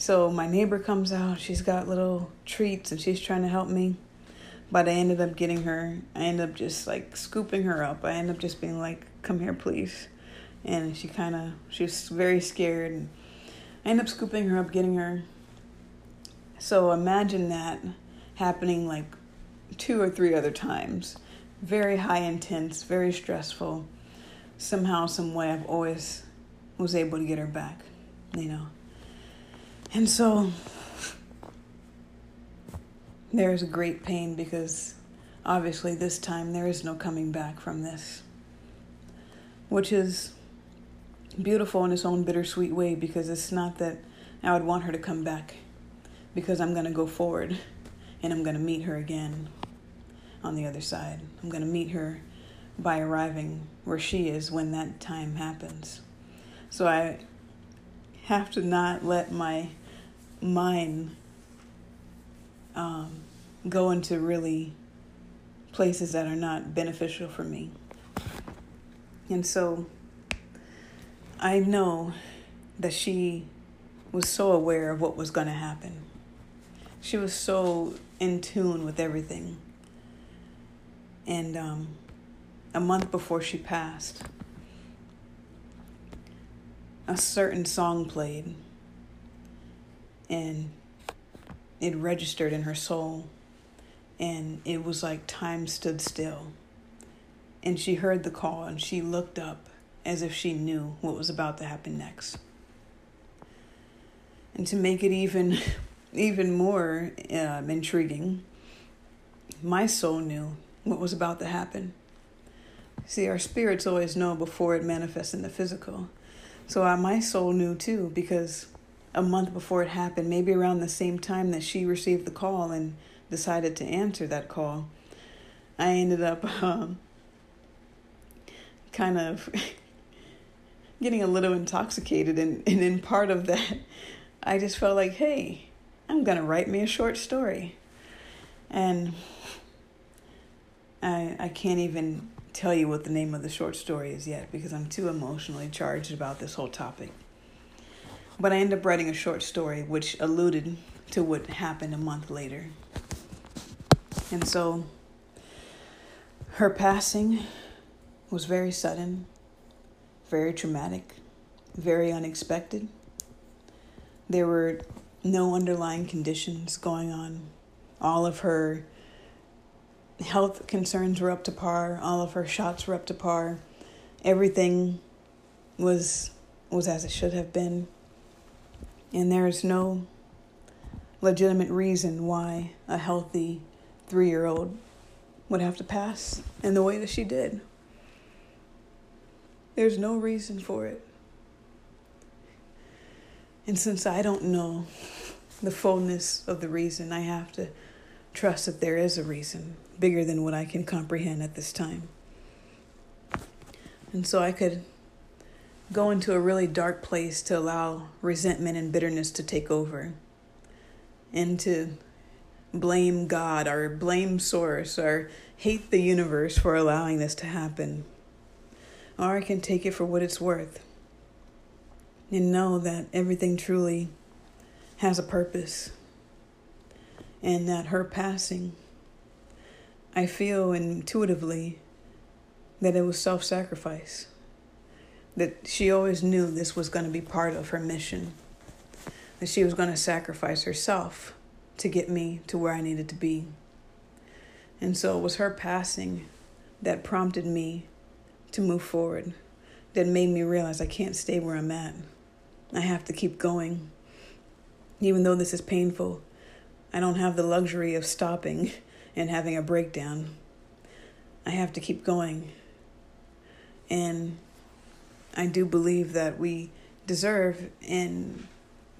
So my neighbor comes out. She's got little treats and she's trying to help me. But I ended up getting her. I ended up just like scooping her up. I ended up just being like, "Come here, please." And she kind of she was very scared. And I ended up scooping her up, getting her. So imagine that happening like two or three other times. Very high intense, very stressful. Somehow, some way, I've always was able to get her back. You know. And so there's a great pain because obviously this time there is no coming back from this, which is beautiful in its own bittersweet way because it's not that I would want her to come back because I'm going to go forward and I'm going to meet her again on the other side. I'm going to meet her by arriving where she is when that time happens. So I have to not let my mind um, go into really places that are not beneficial for me. And so I know that she was so aware of what was going to happen. She was so in tune with everything. And um, a month before she passed, a certain song played and it registered in her soul and it was like time stood still. And she heard the call and she looked up as if she knew what was about to happen next. And to make it even even more um, intriguing my soul knew what was about to happen. See our spirits always know before it manifests in the physical. So uh, my soul knew too because a month before it happened, maybe around the same time that she received the call and decided to answer that call, I ended up um, kind of getting a little intoxicated. And, and in part of that, I just felt like, hey, I'm going to write me a short story. And I, I can't even tell you what the name of the short story is yet because I'm too emotionally charged about this whole topic. But I ended up writing a short story which alluded to what happened a month later. And so her passing was very sudden, very traumatic, very unexpected. There were no underlying conditions going on. All of her health concerns were up to par, all of her shots were up to par. Everything was was as it should have been. And there is no legitimate reason why a healthy 3-year-old would have to pass in the way that she did. There's no reason for it. And since I don't know the fullness of the reason, I have to trust that there is a reason bigger than what I can comprehend at this time. And so I could go into a really dark place to allow resentment and bitterness to take over and to blame God or blame Source or hate the universe for allowing this to happen. Or I can take it for what it's worth and know that everything truly has a purpose and that her passing, I feel intuitively that it was self sacrifice. That she always knew this was going to be part of her mission. That she was going to sacrifice herself to get me to where I needed to be. And so it was her passing that prompted me to move forward, that made me realize I can't stay where I'm at. I have to keep going. Even though this is painful, I don't have the luxury of stopping and having a breakdown. I have to keep going. And I do believe that we deserve and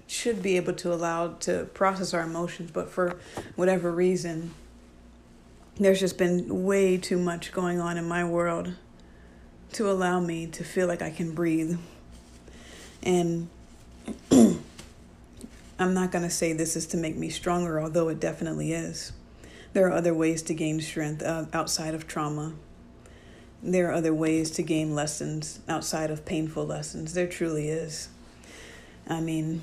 should be able to allow to process our emotions, but for whatever reason, there's just been way too much going on in my world to allow me to feel like I can breathe. And I'm not going to say this is to make me stronger, although it definitely is. There are other ways to gain strength uh, outside of trauma. There are other ways to gain lessons outside of painful lessons. There truly is. I mean,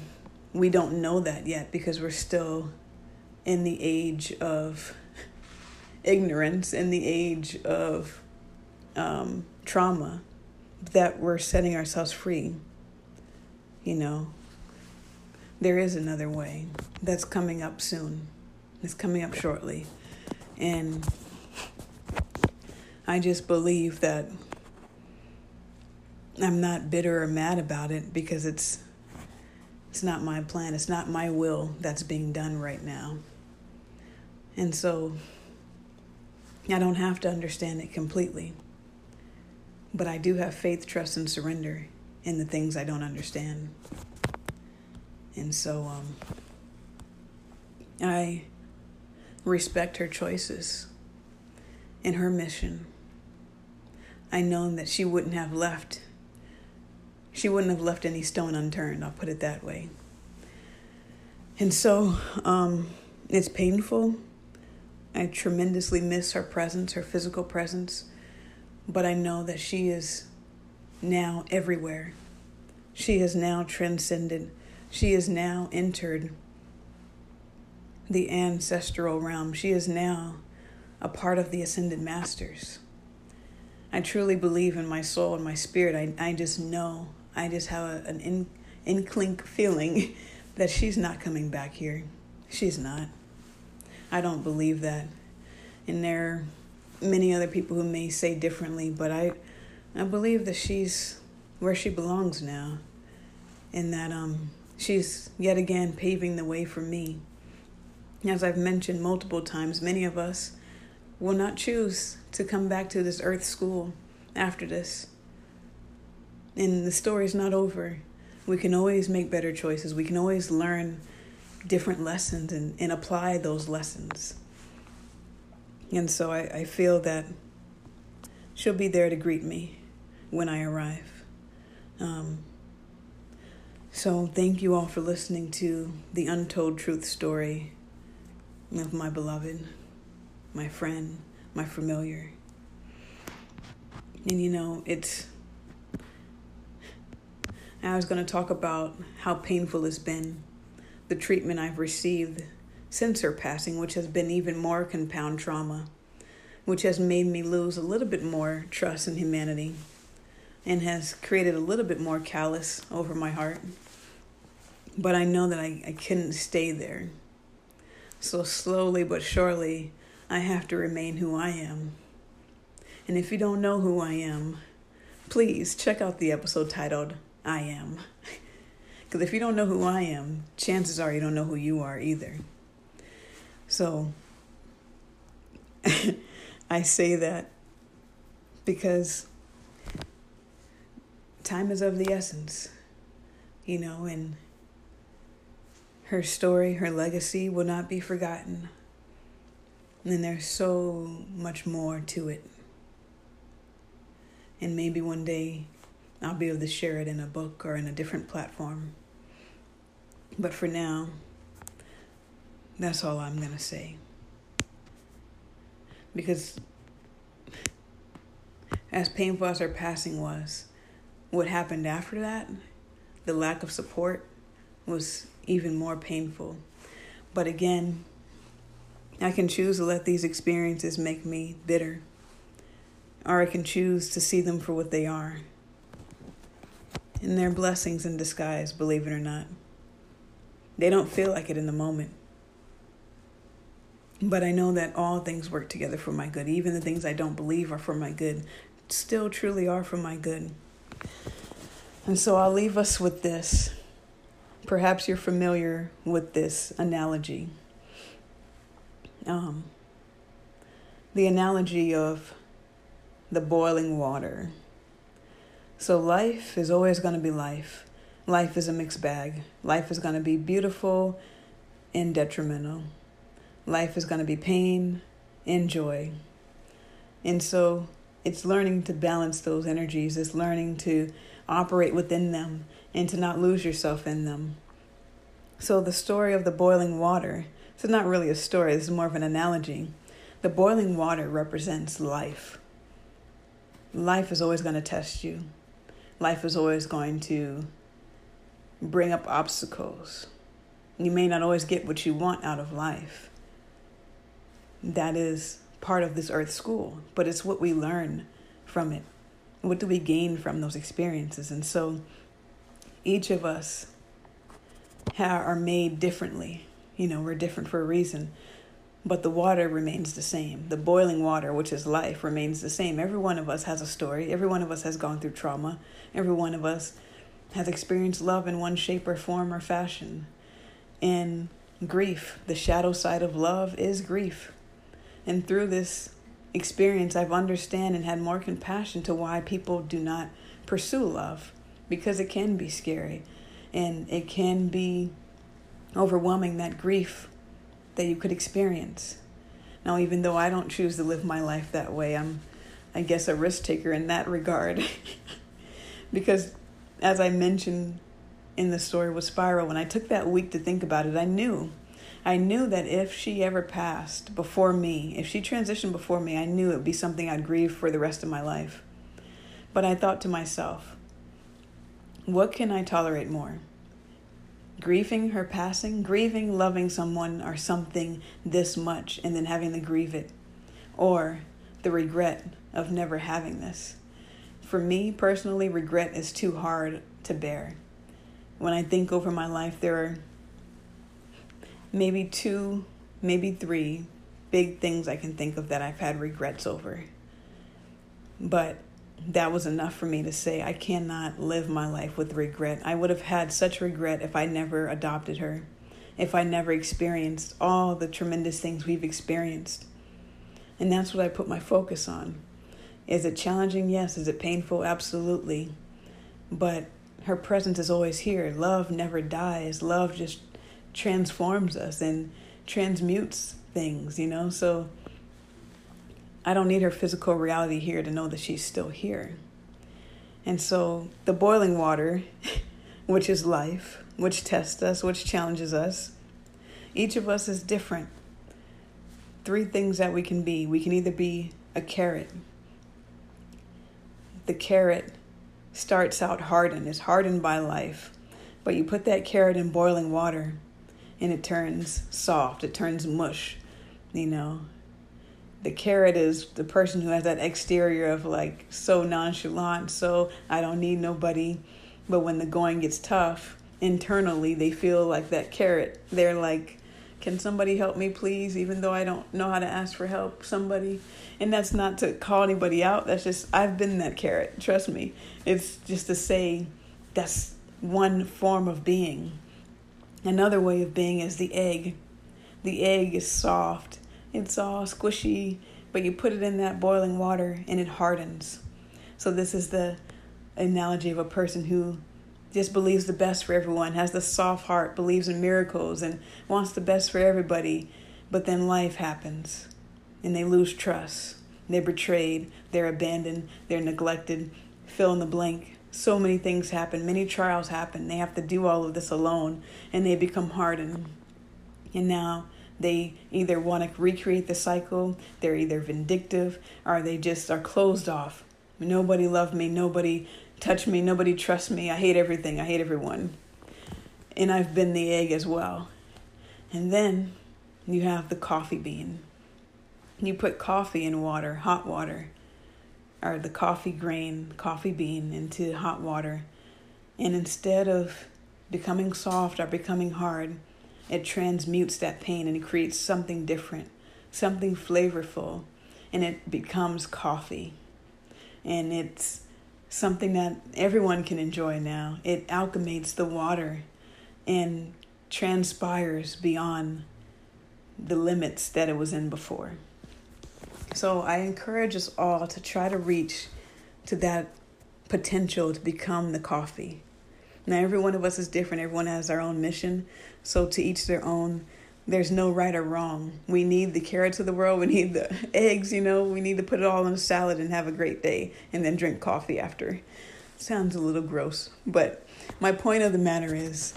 we don't know that yet because we're still in the age of ignorance, in the age of um, trauma, that we're setting ourselves free. You know, there is another way that's coming up soon. It's coming up shortly. And I just believe that I'm not bitter or mad about it because it's it's not my plan. It's not my will that's being done right now. And so I don't have to understand it completely. But I do have faith, trust, and surrender in the things I don't understand. And so um, I respect her choices and her mission. I know that she wouldn't have left. She wouldn't have left any stone unturned, I'll put it that way. And so um, it's painful. I tremendously miss her presence, her physical presence, but I know that she is now everywhere. She has now transcended she has now entered the ancestral realm. She is now a part of the ascended masters. I truly believe in my soul and my spirit. I, I just know, I just have a, an in, inkling feeling that she's not coming back here. She's not. I don't believe that. And there are many other people who may say differently, but I, I believe that she's where she belongs now. And that um, She's yet again paving the way for me. As I've mentioned multiple times, many of us will not choose to come back to this earth school after this. And the story's not over. We can always make better choices. We can always learn different lessons and, and apply those lessons. And so I, I feel that she'll be there to greet me when I arrive. Um, so, thank you all for listening to the untold truth story of my beloved, my friend, my familiar. And you know, it's I was going to talk about how painful it's been, the treatment I've received since her passing, which has been even more compound trauma, which has made me lose a little bit more trust in humanity and has created a little bit more callous over my heart. But I know that I, I couldn't stay there. So slowly but surely, I have to remain who I am. And if you don't know who I am, please check out the episode titled I Am. Because if you don't know who I am, chances are you don't know who you are either. So I say that because time is of the essence, you know, and her story, her legacy will not be forgotten. And there's so much more to it. And maybe one day I'll be able to share it in a book or in a different platform. But for now, that's all I'm going to say. Because as painful as her passing was, what happened after that, the lack of support, was even more painful. But again, I can choose to let these experiences make me bitter, or I can choose to see them for what they are. And they're blessings in disguise, believe it or not. They don't feel like it in the moment. But I know that all things work together for my good. Even the things I don't believe are for my good, still truly are for my good. And so I'll leave us with this. Perhaps you're familiar with this analogy. Um, the analogy of the boiling water. So, life is always going to be life. Life is a mixed bag. Life is going to be beautiful and detrimental. Life is going to be pain and joy. And so, it's learning to balance those energies, it's learning to operate within them and to not lose yourself in them. So, the story of the boiling water, this is not really a story, this is more of an analogy. The boiling water represents life. Life is always going to test you, life is always going to bring up obstacles. You may not always get what you want out of life. That is part of this earth school, but it's what we learn from it. What do we gain from those experiences? And so each of us are made differently. You know, we're different for a reason. But the water remains the same. The boiling water, which is life, remains the same. Every one of us has a story. Every one of us has gone through trauma. Every one of us has experienced love in one shape or form or fashion. And grief, the shadow side of love, is grief. And through this experience, I've understand and had more compassion to why people do not pursue love because it can be scary and it can be overwhelming that grief that you could experience. Now, even though I don't choose to live my life that way, I'm, I guess, a risk taker in that regard. because, as I mentioned in the story with Spiral, when I took that week to think about it, I knew I knew that if she ever passed before me, if she transitioned before me, I knew it would be something I'd grieve for the rest of my life. But I thought to myself, what can I tolerate more? Grieving her passing, grieving loving someone or something this much, and then having to grieve it, or the regret of never having this. For me personally, regret is too hard to bear. When I think over my life, there are maybe two, maybe three big things I can think of that I've had regrets over. But that was enough for me to say I cannot live my life with regret. I would have had such regret if I never adopted her, if I never experienced all the tremendous things we've experienced. And that's what I put my focus on. Is it challenging? Yes. Is it painful? Absolutely. But her presence is always here. Love never dies. Love just transforms us and transmutes things, you know? So I don't need her physical reality here to know that she's still here. And so the boiling water, which is life, which tests us, which challenges us, each of us is different. Three things that we can be we can either be a carrot, the carrot starts out hardened, is hardened by life. But you put that carrot in boiling water and it turns soft, it turns mush, you know. The carrot is the person who has that exterior of like so nonchalant, so I don't need nobody. But when the going gets tough, internally they feel like that carrot. They're like, can somebody help me, please? Even though I don't know how to ask for help, somebody. And that's not to call anybody out. That's just, I've been that carrot. Trust me. It's just to say that's one form of being. Another way of being is the egg. The egg is soft, it's all squishy, but you put it in that boiling water and it hardens. So, this is the analogy of a person who just believes the best for everyone, has the soft heart, believes in miracles, and wants the best for everybody. But then life happens and they lose trust. They're betrayed, they're abandoned, they're neglected. Fill in the blank. So many things happen, many trials happen. They have to do all of this alone and they become hardened. And now they either want to recreate the cycle, they're either vindictive, or they just are closed off. Nobody loved me, nobody touched me, nobody trusts me, I hate everything, I hate everyone. And I've been the egg as well. And then you have the coffee bean. You put coffee in water, hot water, or the coffee grain, coffee bean into hot water. And instead of becoming soft or becoming hard, it transmutes that pain and it creates something different, something flavorful, and it becomes coffee. And it's something that everyone can enjoy now. It alchemates the water and transpires beyond the limits that it was in before. So I encourage us all to try to reach to that potential to become the coffee. Now, every one of us is different, everyone has our own mission. So, to each their own there's no right or wrong. We need the carrots of the world. We need the eggs, you know. We need to put it all in a salad and have a great day and then drink coffee after. Sounds a little gross. But my point of the matter is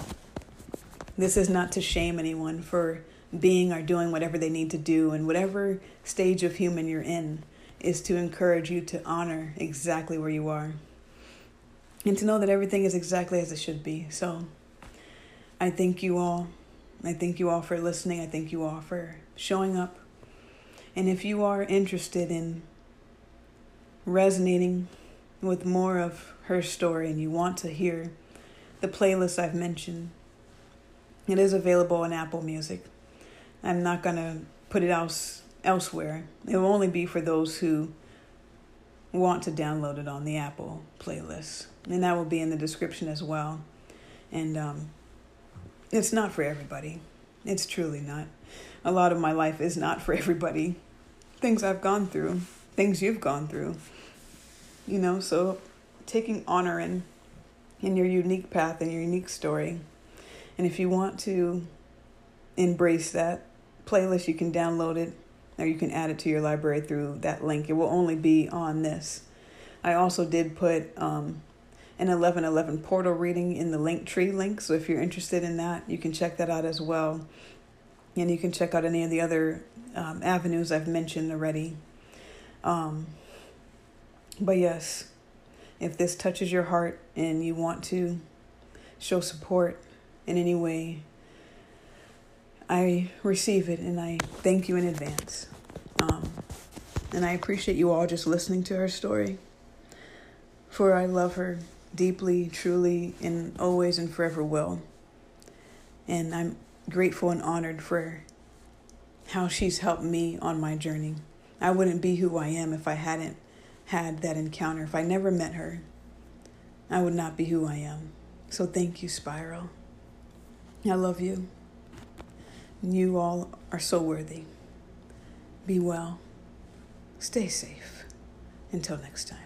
this is not to shame anyone for being or doing whatever they need to do. And whatever stage of human you're in is to encourage you to honor exactly where you are and to know that everything is exactly as it should be. So I thank you all. I thank you all for listening. I thank you all for showing up. And if you are interested in resonating with more of her story and you want to hear the playlist I've mentioned, it is available on Apple Music. I'm not going to put it else, elsewhere. It will only be for those who want to download it on the Apple playlist. And that will be in the description as well. And um, it's not for everybody. It's truly not. A lot of my life is not for everybody. Things I've gone through, things you've gone through. You know, so taking honor in in your unique path and your unique story. And if you want to embrace that playlist, you can download it or you can add it to your library through that link. It will only be on this. I also did put um, an 1111 portal reading in the Linktree link. So if you're interested in that, you can check that out as well. And you can check out any of the other um, avenues I've mentioned already. Um, but yes, if this touches your heart and you want to show support in any way, I receive it and I thank you in advance. Um, and I appreciate you all just listening to her story. For I love her deeply, truly, and always and forever will. And I'm grateful and honored for how she's helped me on my journey. I wouldn't be who I am if I hadn't had that encounter. If I never met her, I would not be who I am. So thank you, Spiral. I love you. You all are so worthy. Be well. Stay safe. Until next time.